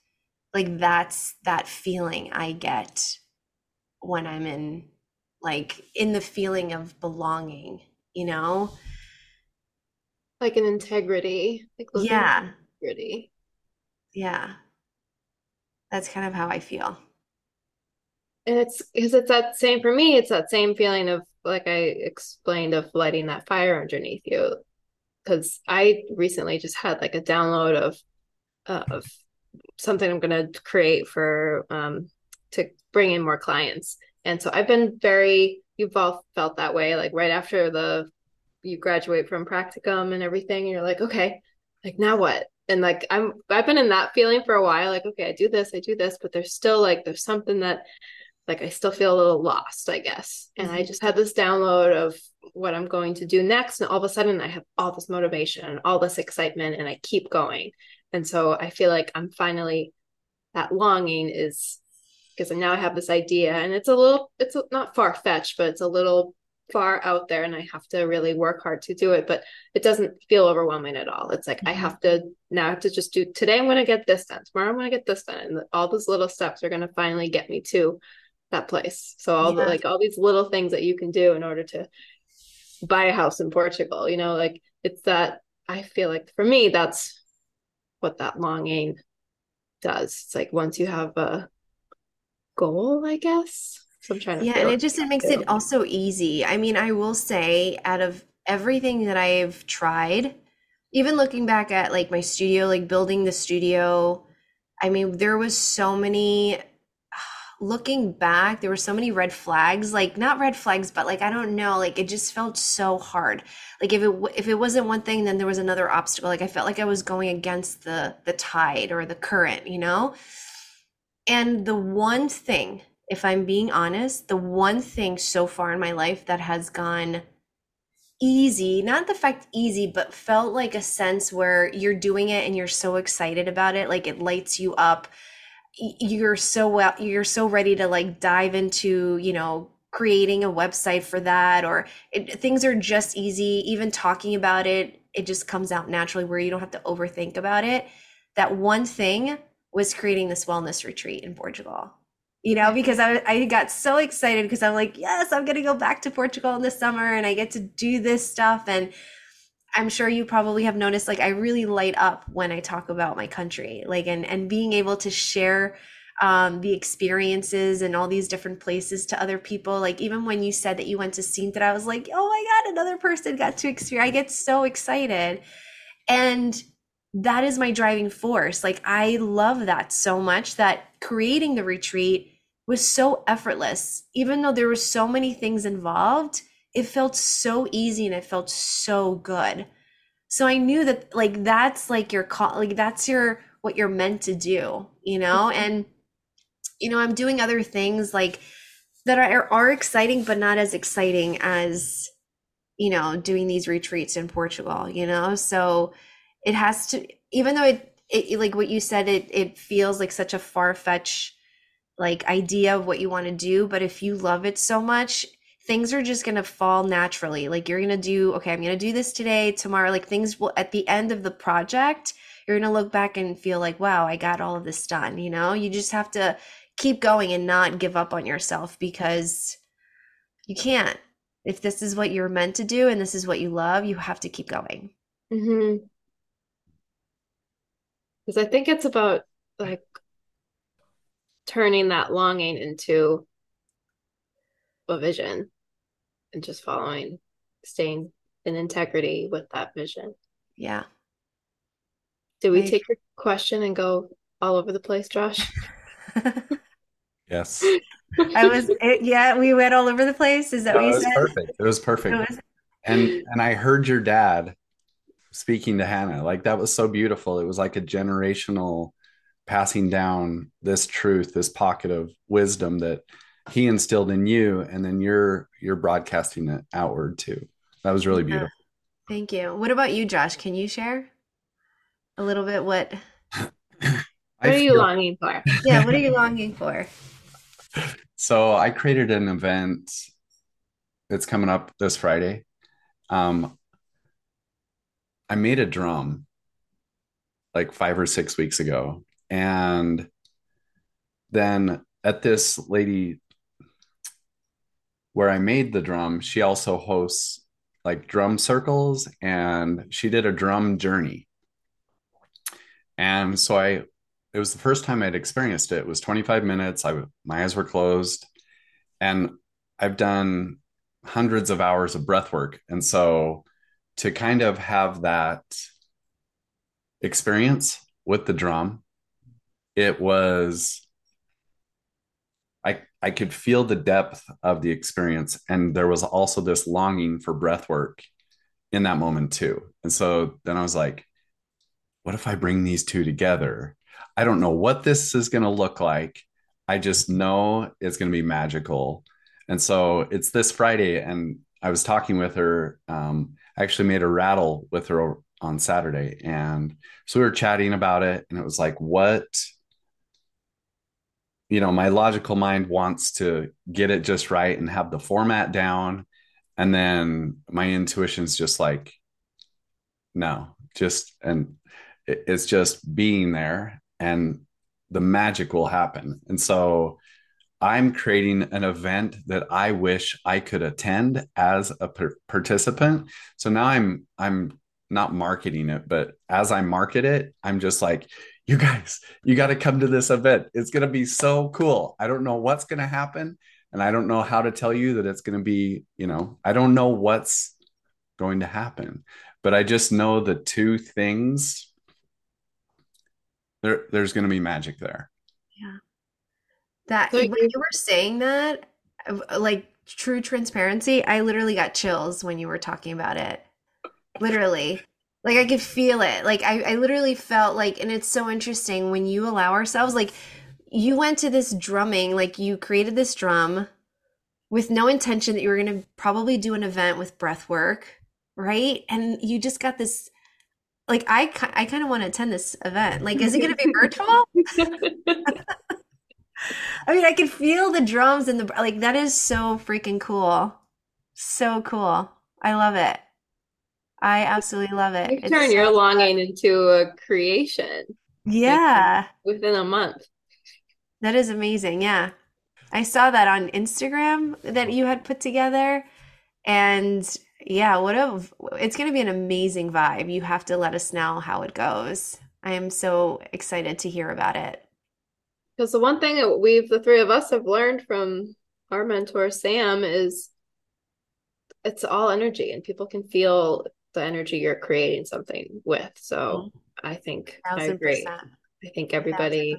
Like that's that feeling I get when I'm in like in the feeling of belonging, you know? Like an integrity, like Yeah. integrity. Yeah. That's kind of how I feel. And it's because it's that same for me, it's that same feeling of like I explained of lighting that fire underneath you. Because I recently just had like a download of of something I'm gonna create for um to bring in more clients. And so I've been very, you've all felt that way, like right after the you graduate from practicum and everything, and you're like, okay, like now what? And like I'm I've been in that feeling for a while, like, okay, I do this, I do this, but there's still like there's something that like I still feel a little lost, I guess. And I Mhm. just had this download of what I'm going to do next. And all of a sudden I have all this motivation and all this excitement and I keep going. And so I feel like I'm finally that longing is because now I have this idea and it's a little it's not far fetched, but it's a little far out there and I have to really work hard to do it. But it doesn't feel overwhelming at all. It's like I Mhm. have to now I have to just do today I'm going to get this done. Tomorrow I'm going to get this done. And all those little steps are going to finally get me to that place. So all the like all these little things that you can do in order to buy a house in Portugal, you know, like it's that I feel like for me that's what that longing does. It's like once you have a goal, I guess. So I'm trying to Yeah, and it just it makes too. it also easy. I mean, I will say out of everything that I've tried, even looking back at like my studio, like building the studio, I mean, there was so many looking back, there were so many red flags, like not red flags, but like I don't know, like it just felt so hard. Like if it if it wasn't one thing, then there was another obstacle. Like I felt like I was going against the the tide or the current, you know? And the one thing, if I'm being honest, the one thing so far in my life that has gone easy, not the fact easy, but felt like a sense where you're doing it and you're so excited about it, like it lights you up. You're so well, you're so ready to like dive into, you know, creating a website for that, or it, things are just easy. Even talking about it, it just comes out naturally where you don't have to overthink about it. That one thing was creating this wellness retreat in Portugal. You know, because I, I got so excited because I'm like, yes, I'm going to go back to Portugal in the summer and I get to do this stuff. And I'm sure you probably have noticed, like, I really light up when I talk about my country, like, and, and being able to share um, the experiences and all these different places to other people. Like, even when you said that you went to Sintra, I was like, oh my God, another person got to experience. I get so excited. And that is my driving force. Like, I love that so much that creating the retreat was so effortless. Even though there were so many things involved, it felt so easy and it felt so good. So I knew that like that's like your call, like that's your what you're meant to do, you know? Mm-hmm. And you know, I'm doing other things like that are are exciting but not as exciting as you know, doing these retreats in Portugal, you know? So it has to even though it, it like what you said it it feels like such a far-fetched like idea of what you want to do, but if you love it so much, things are just going to fall naturally. Like you're going to do, okay, I'm going to do this today, tomorrow. Like things will, at the end of the project, you're going to look back and feel like, wow, I got all of this done. You know, you just have to keep going and not give up on yourself because you can't. If this is what you're meant to do and this is what you love, you have to keep going. Mm-hmm. Because I think it's about like turning that longing into a vision and just following, staying in integrity with that vision. Yeah. Did we take your question and go all over the place, Josh? [LAUGHS] yes. I was, it, yeah, we went all over the place. Is that no, what you it said? Perfect. It was perfect. It was- and and I heard your dad speaking to Hannah. Like that was so beautiful. It was like a generational passing down this truth, this pocket of wisdom that he instilled in you, and then you're you're broadcasting it outward too. That was really beautiful. Thank you. What about you, Josh? Can you share a little bit what [COUGHS] what are you feel... longing for? [LAUGHS] Yeah, what are you longing for? So I created an event that's coming up this Friday. Um, I made a drum like five or six weeks ago. And then at this lady where I made the drum, she also hosts like drum circles and she did a drum journey. And so I, it was the first time I'd experienced it. It was 25 minutes. I, my eyes were closed and I've done hundreds of hours of breath work. And so to kind of have that experience with the drum, it was I could feel the depth of the experience. And there was also this longing for breath work in that moment too. And so then I was like, what if I bring these two together? I don't know what this is going to look like. I just know it's going to be magical. And so it's this Friday, and I was talking with her. Um, I actually made a rattle with her on Saturday. And so we were chatting about it. And it was like, what, you know, my logical mind wants to get it just right and have the format down. And then my intuition's just like, no, just, and it's just being there and the magic will happen. And so, I'm creating an event that I wish I could attend as a per- participant. So now I'm I'm not marketing it, but as I market it, I'm just like, you guys, you got to come to this event. It's going to be so cool. I don't know what's going to happen and I don't know how to tell you that it's going to be, you know, I don't know what's going to happen. But I just know the two things there there's going to be magic there. Yeah. That so when you were saying that, uh, like true transparency, I literally got chills when you were talking about it. Literally. Like I could feel it. Like I, I literally felt like, and it's so interesting when you allow ourselves, like you went to this drumming, like you created this drum with no intention that you were going to probably do an event with breath work, right? And you just got this like I I kind of want to attend this event. Like is it going to be virtual? [LAUGHS] I mean, I can feel the drums and the like. That is so freaking cool. So cool. I love it. I absolutely love it. You turn your longing into a creation. Yeah. Like within a month. That is amazing. Yeah. I saw that on Instagram that you had put together. And yeah, what a it's going to be an amazing vibe. You have to let us know how it goes. I am so excited to hear about it. Because the one thing that we've, the three of us, have learned from our mentor, Sam, is it's all energy and people can feel the energy you're creating something with. So mm-hmm. I think I agree. I think everybody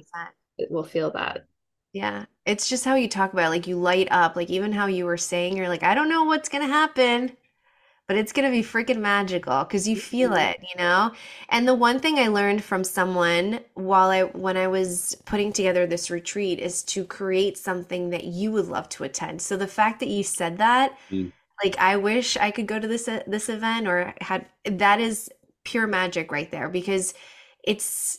will feel that. Yeah. It's just how you talk about it. Like you light up, like even how you were saying, you're like, I don't know what's going to happen but it's going to be freaking magical because you feel mm-hmm. it, you know? And the one thing I learned from someone while I when I was putting together this retreat is to create something that you would love to attend. So the fact that you said that, mm. Like I wish I could go to this uh, this event or had that is pure magic right there because it's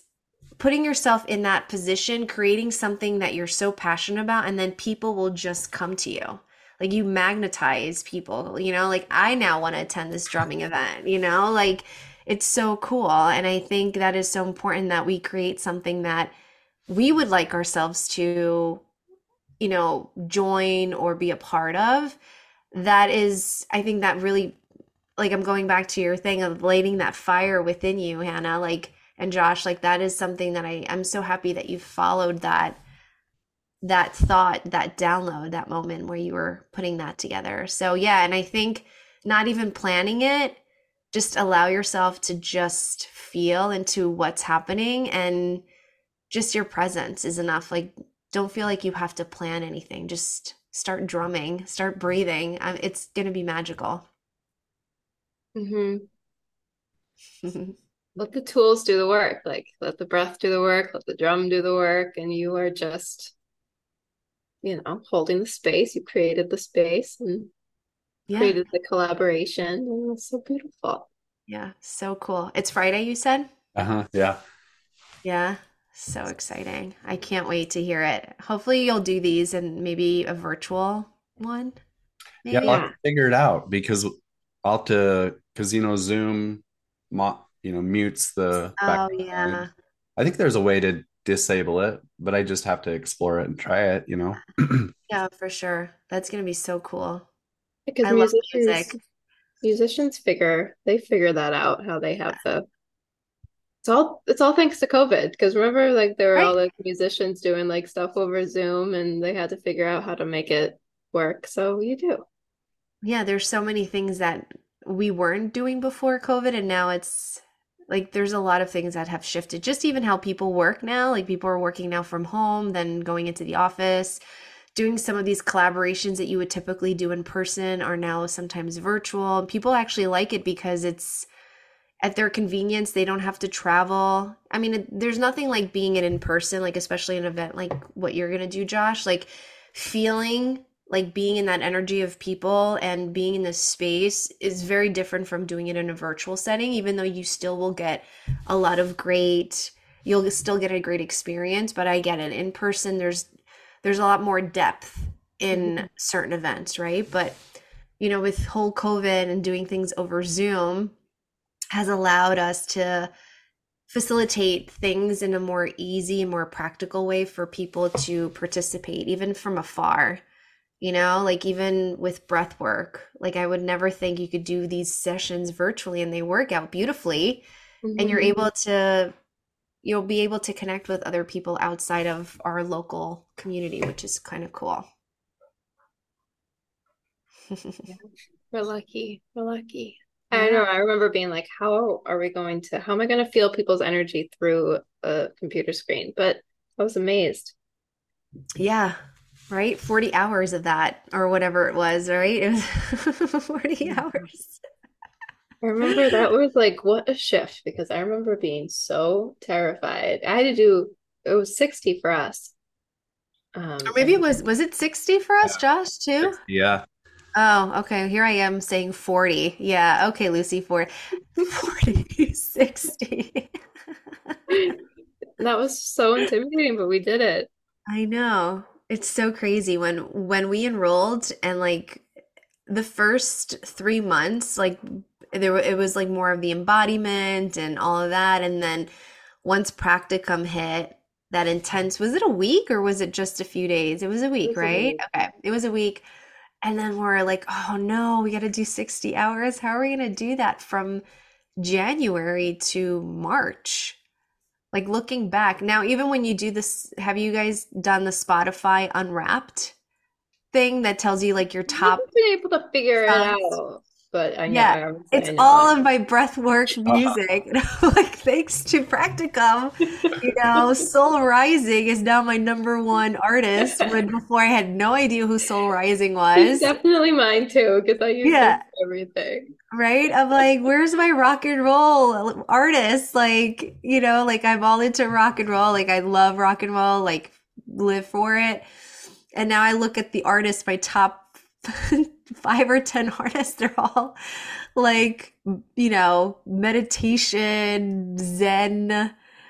putting yourself in that position, creating something that you're so passionate about, and then people will just come to you. Like you magnetize people, you know, like I now want to attend this drumming event, you know, like it's so cool. And I think that is so important that we create something that we would like ourselves to, you know, join or be a part of. That is, I think that really, like, I'm going back to your thing of lighting that fire within you, Hannah, like, and Josh, like, that is something that I, I'm so happy that you followed that that thought, that download, that moment where you were putting that together. So, yeah, and I think not even planning it, just allow yourself to just feel into what's happening and just your presence is enough like don't feel like you have to plan anything just start drumming start breathing um, it's going to be magical. Mm-hmm. [LAUGHS] let the tools do the work like let the breath do the work let the drum do the work and you are just you know holding the space. You created the space and yeah. created the collaboration and it's so beautiful. Yeah so cool. It's friday you said? Uh-huh yeah. Yeah so exciting. I can't wait to hear it. Hopefully you'll do these and maybe a virtual one. Maybe? yeah i'll figure it out because i'll have to because you know zoom you know mutes the oh yeah. I think there's a way to disable it but i just have to explore it and try it you know? Uh, [CLEARS THROAT] yeah for sure. That's gonna be so cool. Because I musicians musicians figure they figure that out how they have the it's all it's all thanks to covid because remember like there were right. all like musicians doing like stuff over zoom and they had to figure out how to make it work so you do. Yeah there's so many things that we weren't doing before covid and now it's like there's a lot of things that have shifted. Just even how people work now like people are working now from home then going into the office. Doing some of these collaborations that you would typically do in person are now sometimes virtual people actually like it because it's at their convenience they don't have to travel. I mean there's nothing like being it in person like especially an event like what you're gonna do josh like feeling like being in that energy of people and being in this space is very different from doing it in a virtual setting even though you still will get a lot of great you'll still get a great experience but i get it. In person there's there's a lot more depth in mm-hmm. certain events right? But you know with whole covid and doing things over zoom has allowed us to facilitate things in a more easy more practical way for people to participate even from afar you know like even with breath work like i would never think you could do these sessions virtually and they work out beautifully mm-hmm. and you're mm-hmm. able to you'll be able to connect with other people outside of our local community which is kind of cool yeah, we're lucky we're lucky i know i remember being like how are we going to how am i going to feel people's energy through a computer screen but i was amazed yeah right 40 hours of that or whatever it was right it was [LAUGHS] 40 hours I remember that was like what a shift because I remember being so terrified. I had to do it was 60 for us. Um, or maybe it was was it 60 for us, yeah. Josh, too? Yeah. Oh, okay. Here I am saying 40. Yeah. Okay, Lucy, 40. [LAUGHS] 40 60. [LAUGHS] that was so intimidating, but we did it. I know. It's so crazy when when we enrolled and like the first 3 months like there it was like more of the embodiment and all of that and then once practicum hit that intense was it a week or was it just a few days it was a week was right a week. okay it was a week and then we're like oh no we got to do 60 hours. How are we going to do that from january to march? Like looking back now even when you do this have you guys done the spotify unwrapped thing that tells you like your top been able to figure it out but I know yeah, I it's all of my breath work [LAUGHS] uh-huh. music. like thanks to Practicum, you know, [LAUGHS] Soul Rising is now my number one artist. When [LAUGHS] before I had no idea who Soul Rising was. It's definitely mine too, because I use yeah. everything. Right? I'm like, where's my rock and roll artist? Like, you know, like I'm all into rock and roll. Like I love rock and roll. Like live for it. And now I look at the artists, my top five or ten [LAUGHS] artists they're all like you know meditation zen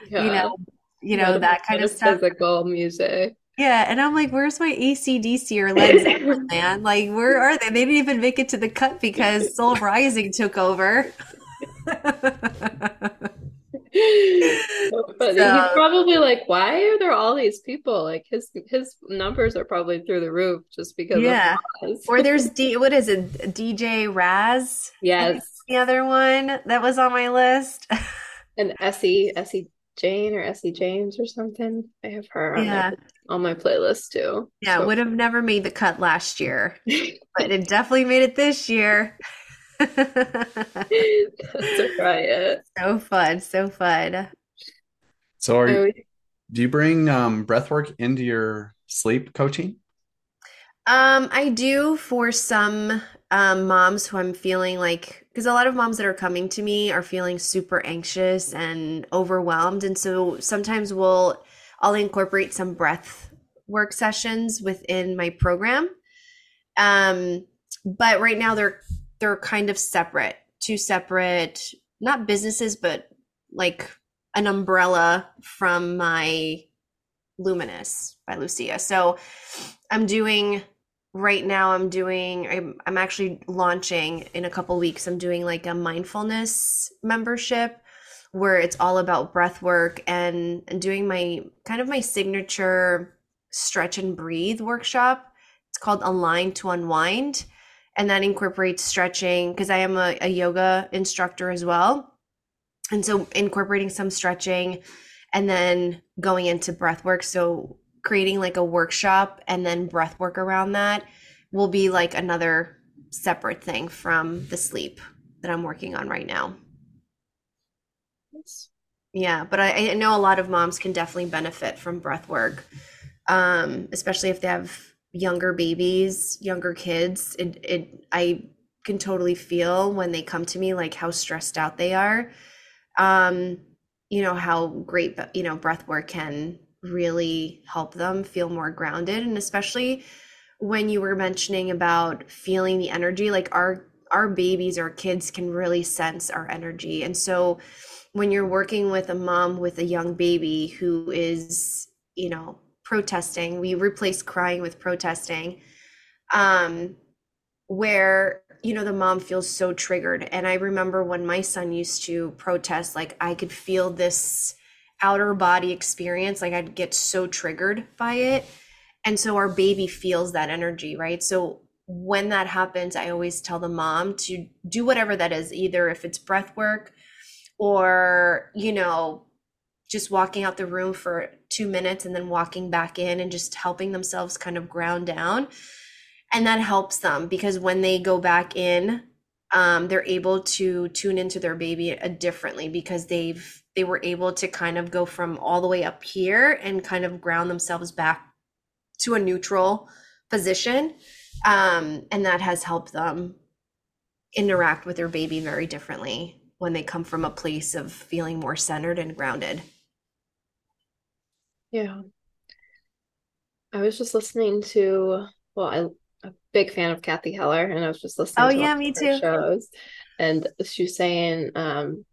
yeah. you know you know, that kind of stuff. Physical music. Yeah, and I'm like, where's my ACDC or Led Zeppelin, [LAUGHS] man? Like, where are they? They didn't even make it to the cut because Soul Rising took over. [LAUGHS] [LAUGHS] so funny. So, He's probably like, why are there all these people? Like his his numbers are probably through the roof just because. Yeah. or there's [LAUGHS] D. What is it? DJ Raz. Yes. The other one that was on my list. and Essie Essie Jain or Essie James or something. I have her on, yeah. my, on my playlist too. Yeah, so. would have never made the cut last year, [LAUGHS] but it definitely made it this year. That's right. So fun, so fun. So, are you, do you bring um, breathwork into your sleep coaching? Um, I do for some um, moms who I'm feeling like, because a lot of moms that are coming to me are feeling super anxious and overwhelmed. And so sometimes we'll, I'll incorporate some breath work sessions within my program. Um, but right now they're, they're kind of separate, two separate, not businesses, but like an umbrella from my Luminous by Lucia. So I'm doing right now i'm doing I'm, I'm actually launching in a couple weeks i'm doing like a mindfulness membership where it's all about breath work and, and doing my kind of my signature stretch and breathe workshop it's called align to unwind and that incorporates stretching because i am a, a yoga instructor as well and so incorporating some stretching and then going into breath work so creating like a workshop and then breath work around that will be like another separate thing from the sleep that I'm working on right now. Yes. Yeah, but I, I, know a lot of moms can definitely benefit from breath work, um, especially if they have younger babies, younger kids. It, it, I can totally feel when they come to me like how stressed out they are. Um, you know how great you know breath work can really help them feel more grounded and especially when you were mentioning about feeling the energy like our our babies our kids can really sense our energy and so when you're working with a mom with a young baby who is you know protesting. We replaced crying with protesting um where you know the mom feels so triggered. And i remember when my son used to protest like i could feel this outer body experience like i'd get so triggered by it. And so our baby feels that energy right? So when that happens i always tell the mom to do whatever that is either if it's breath work or you know just walking out the room for two minutes and then walking back in and just helping themselves kind of ground down. And that helps them because when they go back in um, they're able to tune into their baby differently because they've they were able to kind of go from all the way up here and kind of ground themselves back to a neutral position. Um, and that has helped them interact with their baby very differently when they come from a place of feeling more centered and grounded yeah i was just listening to well i a big fan of Cathy Heller, and I was just listening. Oh yeah, me too. Shows, and she was saying, um,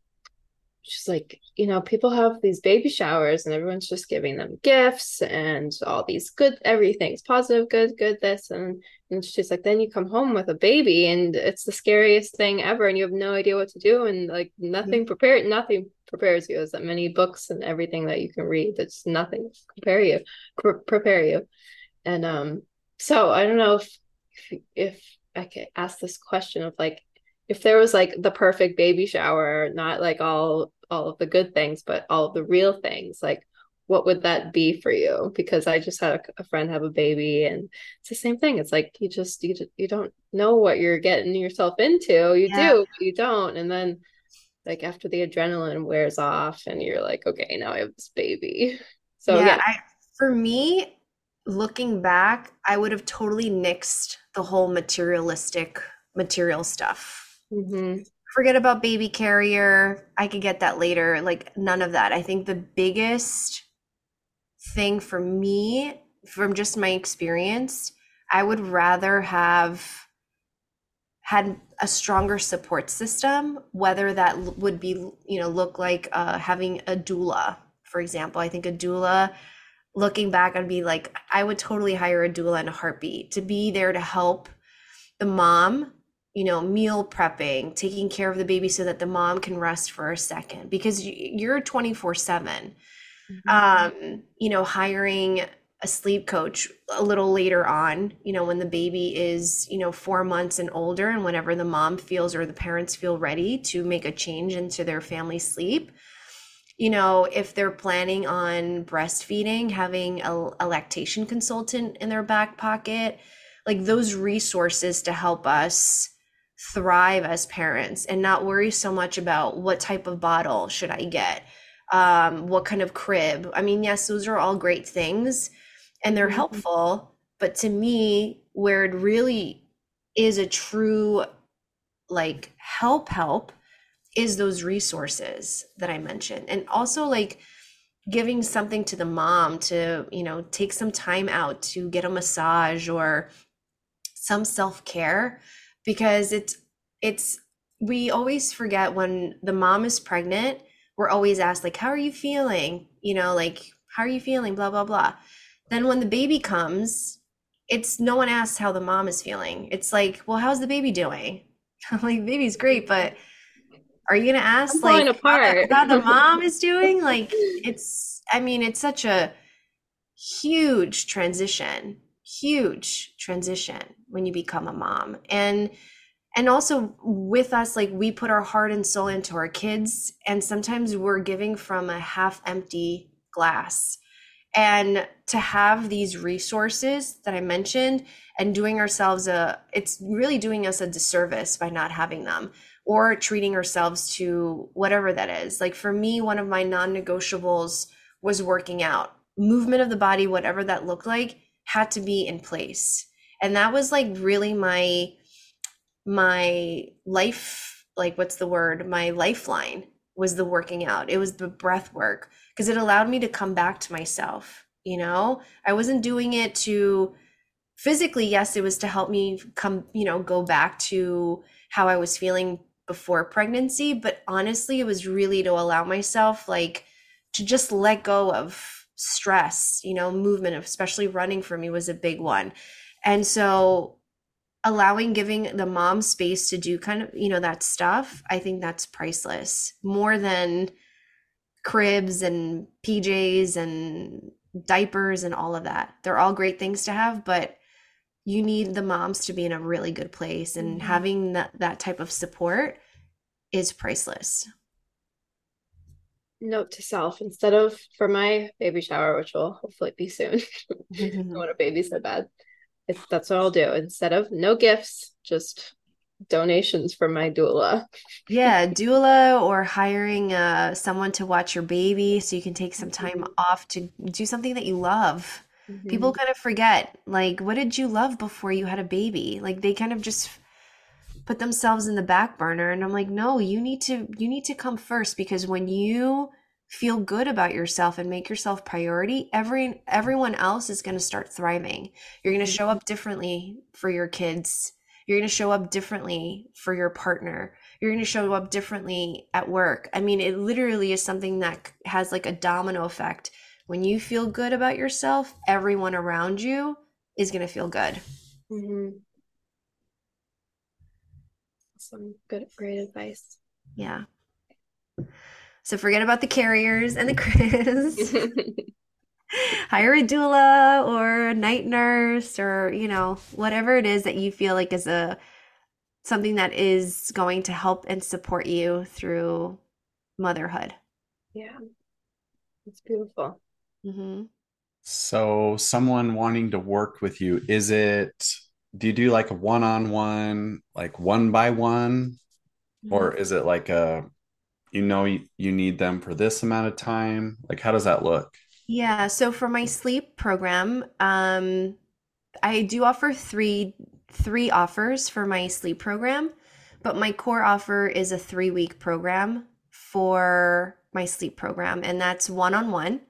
she's like, you know, people have these baby showers and everyone's just giving them gifts and all these good everything's positive, good, good, this. And and she's like, then you come home with a baby and it's the scariest thing ever and you have no idea what to do and like nothing mm-hmm. prepared nothing prepares you. There's that many books and everything that you can read. That's nothing prepare you, pre- prepare you. And um so I don't know if if I could ask this question of like if there was like the perfect baby shower, not like all all of the good things, but all of the real things, like what would that be for you? Because I just had a, a friend have a baby, and it's the same thing. It's like you just you you don't know what you're getting yourself into. You yeah. do, you don't, and then like after the adrenaline wears off, and you're like, okay, now I have this baby. [LAUGHS] So yeah, yeah. I, for me, looking back, I would have totally nixed the whole materialistic material stuff. Mm-hmm. Forget about baby carrier. I could get that later. Like, none of that. I think the biggest thing for me, from just my experience, I would rather have had a stronger support system, whether that would be, you know, look like uh, having a doula for example. I think a doula, looking back, I'd be like, I would totally hire a doula in a heartbeat to be there to help the mom, you know, meal prepping, taking care of the baby so that the mom can rest for a second because you're 24 7. Mm-hmm. Um, you know, hiring a sleep coach a little later on, you know, when the baby is, you know, four months and older, and whenever the mom feels or the parents feel ready to make a change into their family sleep. You know, if they're planning on breastfeeding, having a, a lactation consultant in their back pocket, like those resources to help us thrive as parents and not worry so much about what type of bottle should I get, um, what kind of crib. I mean, yes, those are all great things and they're mm-hmm. helpful but to me where it really is a true like help help is those resources that i mentioned and also like giving something to the mom to you know take some time out to get a massage or some self-care because it's it's we always forget when the mom is pregnant we're always asked like how are you feeling you know like how are you feeling blah blah blah then when the baby comes, it's no one asks how the mom is feeling. It's like, well, how's the baby doing? [LAUGHS] I'm like, baby's great, but are you gonna ask like how, how the [LAUGHS] mom is doing? Like it's I mean, it's such a huge transition, huge transition when you become a mom. And and also with us like we put our heart and soul into our kids and sometimes we're giving from a half empty glass. And to have these resources that i mentioned and doing ourselves a it's really doing us a disservice by not having them or treating ourselves to whatever that is. Like for me one of my non-negotiables was working out. Movement of the body whatever that looked like had to be in place. And that was like really my my life like what's the word? My lifeline was the working out. It was the breath work because it allowed me to come back to myself you know? I wasn't doing it to physically yes it was to help me come you know go back to how i was feeling before pregnancy but honestly it was really to allow myself like to just let go of stress you know movement especially running for me was a big one and so allowing giving the mom space to do kind of you know that stuff i think that's priceless more than cribs and PJs and diapers and all of that. They're all great things to have, but you need the moms to be in a really good place and mm-hmm. having that, that type of support is priceless. Note to self instead of for my baby shower, which will hopefully be soon. [LAUGHS] I want a baby so bad. It's that's what I'll do. Instead of no gifts, just donations from my doula. yeah, doula or hiring uh, someone to watch your baby so you can take some time mm-hmm. off to do something that you love. Mm-hmm. People kind of forget, like, what did you love before you had a baby? Like, they kind of just put themselves in the back burner and i'm like no you need to you need to come first because when you feel good about yourself and make yourself priority every everyone else is going to start thriving you're going to show up differently for your kids you're going to show up differently for your partner. You're going to show up differently at work. I mean, it literally is something that has like a domino effect. When you feel good about yourself, everyone around you is going to feel good. Mm-hmm. Some good, great advice. Yeah. So forget about the carriers and the Chris. [LAUGHS] hire a doula or a night nurse or you know whatever it is that you feel like is a something that is going to help and support you through motherhood yeah it's beautiful mm-hmm. so someone wanting to work with you is it do you do like a one-on-one like one by one mm-hmm. or is it like a you know you, you need them for this amount of time? Like how does that look? Yeah, so for my sleep program, um, I do offer three three offers for my sleep program, but my core offer is a three week program for my sleep program, and that's one on one,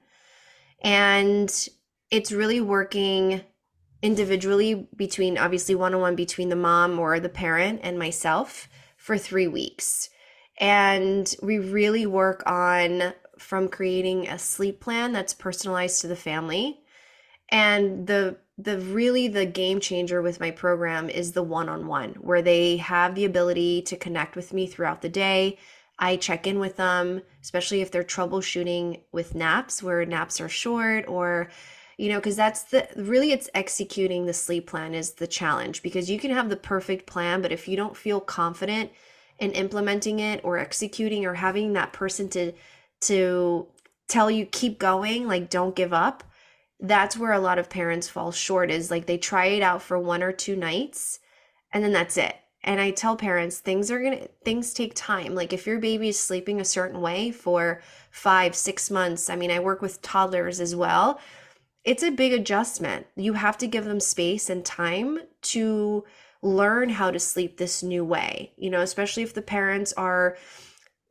and it's really working individually between obviously one on one between the mom or the parent and myself for three weeks. And we really work on from creating a sleep plan that's personalized to the family. And the the really the game changer with my program is the one-on-one where they have the ability to connect with me throughout the day. I check in with them, especially if they're troubleshooting with naps where naps are short or you know because that's the really it's executing the sleep plan is the challenge because you can have the perfect plan but if you don't feel confident in implementing it or executing or having that person to to tell you keep going like don't give up that's where a lot of parents fall short is like they try it out for one or two nights and then that's it. And i tell parents things are gonna things take time. Like if your baby is sleeping a certain way for five six months i mean i work with toddlers as well it's a big adjustment. You have to give them space and time to learn how to sleep this new way, you know, especially if the parents are,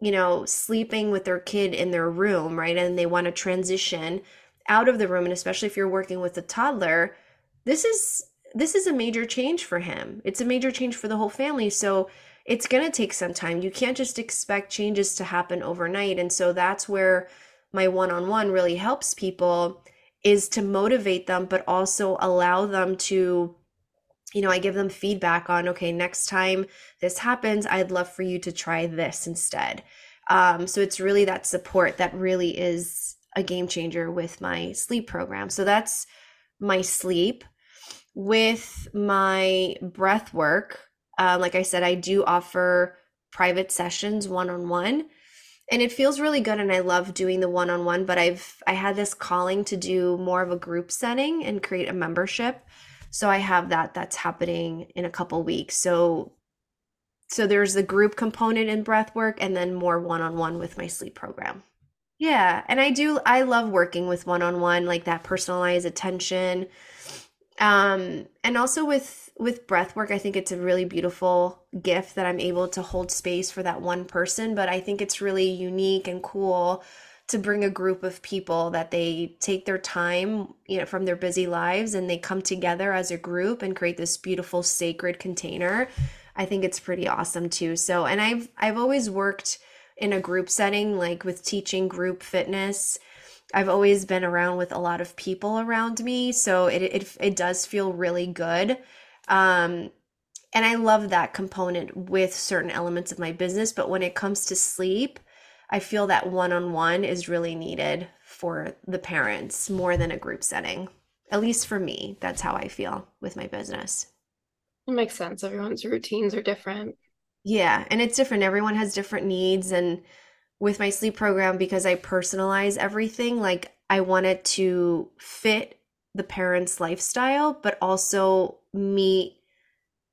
you know, sleeping with their kid in their room, right? And they want to transition out of the room. And especially if you're working with a toddler, this is this is a major change for him. It's a major change for the whole family. So it's going to take some time. You can't just expect changes to happen overnight. And so that's where my one on one really helps people is to motivate them, but also allow them to, you know, I give them feedback on, okay, next time this happens, I'd love for you to try this instead. Um, so it's really that support that really is a game changer with my sleep program. So that's my sleep. With my breath work, uh, like I said, I do offer private sessions one on one and it feels really good and i love doing the one-on-one but i've i had this calling to do more of a group setting and create a membership. So i have that that's happening in a couple weeks. So so there's the group component in breath work and then more one-on-one with my sleep program. Yeah and i do i love working with one-on-one like that personalized attention. Um and also with with breath work, I think it's a really beautiful gift that I'm able to hold space for that one person. But I think it's really unique and cool to bring a group of people that they take their time, you know, from their busy lives and they come together as a group and create this beautiful sacred container. I think it's pretty awesome too. So, and I've I've always worked in a group setting like with teaching group fitness I've always been around with a lot of people around me, so it it it does feel really good um, and I love that component with certain elements of my business. But when it comes to sleep, I feel that one on one is really needed for the parents more than a group setting. At least for me, that's how I feel with my business. It makes sense. Everyone's routines are different. Yeah, and it's different. Everyone has different needs. And with my sleep program, because I personalize everything, like I want it to fit the parent's lifestyle, but also meet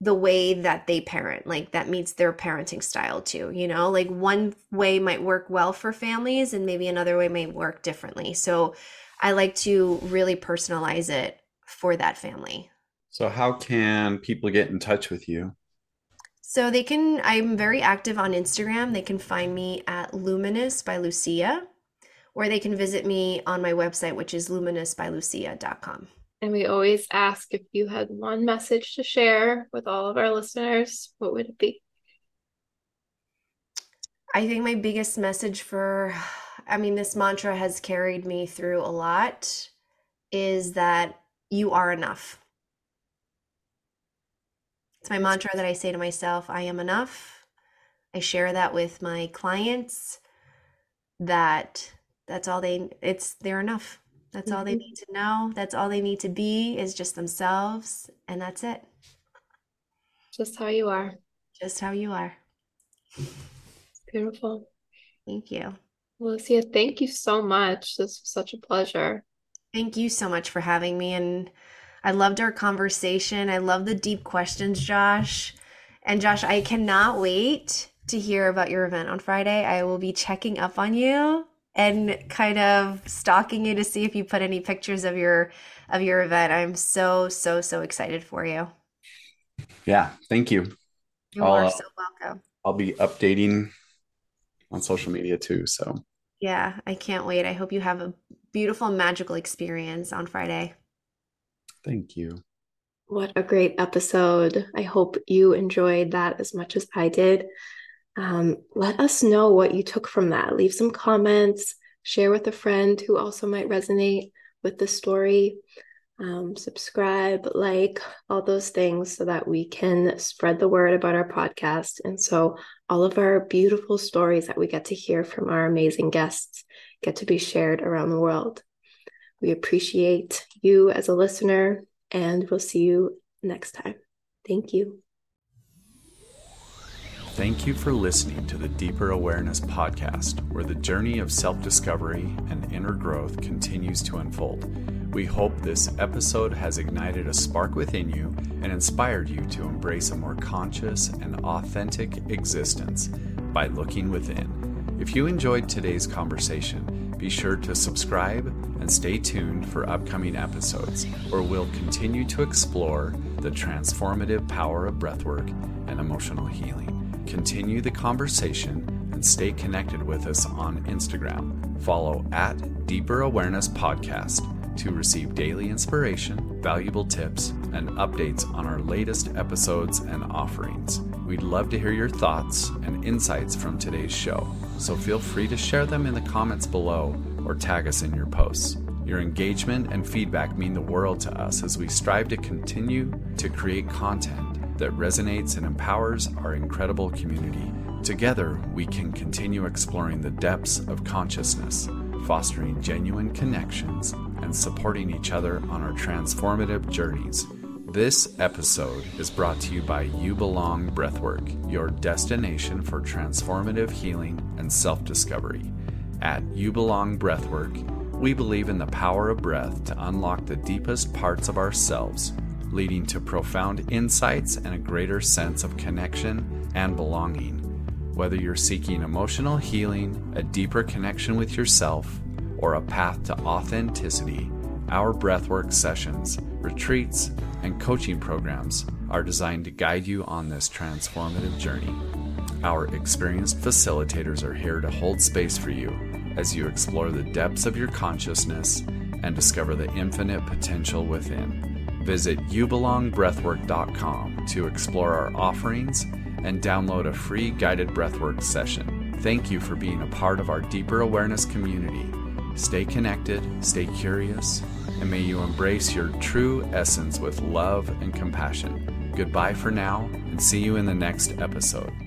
the way that they parent like that meets their parenting style too you know? Like one way might work well for families and maybe another way may work differently. So i like to really personalize it for that family. So how can people get in touch with you? So they can i'm very active on instagram. They can find me at luminous by lucia or they can visit me on my website which is luminousbylucia.com and we always ask if you had one message to share with all of our listeners, what would it be? I think my biggest message for, I mean, this mantra has carried me through a lot is that you are enough. It's my mantra that I say to myself I am enough. I share that with my clients that that's all they it's they're enough that's all they mm-hmm. need to know. That's all they need to be is just themselves. And that's it. Just how you are. Just how you are. Beautiful. Thank you. Lucia, thank you so much. This was such a pleasure. Thank you so much for having me. And I loved our conversation. I love the deep questions, Josh. And Josh, I cannot wait to hear about your event on Friday. I will be checking up on you and kind of stalking you to see if you put any pictures of your of your event. I'm so so so excited for you. Yeah, thank you. You are uh, so welcome. I'll be updating on social media too, so. Yeah, I can't wait. I hope you have a beautiful magical experience on Friday. Thank you. What a great episode. I hope you enjoyed that as much as I did. Um, let us know what you took from that. Leave some comments, share with a friend who also might resonate with the story. Um, subscribe, like, all those things so that we can spread the word about our podcast. And so all of our beautiful stories that we get to hear from our amazing guests get to be shared around the world. We appreciate you as a listener, and we'll see you next time. Thank you. Thank you for listening to the Deeper Awareness podcast, where the journey of self discovery and inner growth continues to unfold. We hope this episode has ignited a spark within you and inspired you to embrace a more conscious and authentic existence by looking within. If you enjoyed today's conversation, be sure to subscribe and stay tuned for upcoming episodes where we'll continue to explore the transformative power of breathwork and emotional healing continue the conversation, and stay connected with us on Instagram. Follow at Deeper Awareness Podcast to receive daily inspiration, valuable tips, and updates on our latest episodes and offerings. We'd love to hear your thoughts and insights from today's show, so feel free to share them in the comments below or tag us in your posts. Your engagement and feedback mean the world to us as we strive to continue to create content that resonates and empowers our incredible community. Together, we can continue exploring the depths of consciousness, fostering genuine connections, and supporting each other on our transformative journeys. This episode is brought to you by You Belong Breathwork, your destination for transformative healing and self discovery. At You Belong Breathwork, we believe in the power of breath to unlock the deepest parts of ourselves leading to profound insights and a greater sense of connection and belonging. Whether you're seeking emotional healing, a deeper connection with yourself, or a path to authenticity, our breathwork sessions, retreats, and coaching programs are designed to guide you on this transformative journey. Our experienced facilitators are here to hold space for you as you explore the depths of your consciousness and discover the infinite potential within. Visit youbelongbreathwork.com to explore our offerings and download a free guided breathwork session. Thank you for being a part of our deeper awareness community. Stay connected, stay curious, and may you embrace your true essence with love and compassion. Goodbye for now, and see you in the next episode.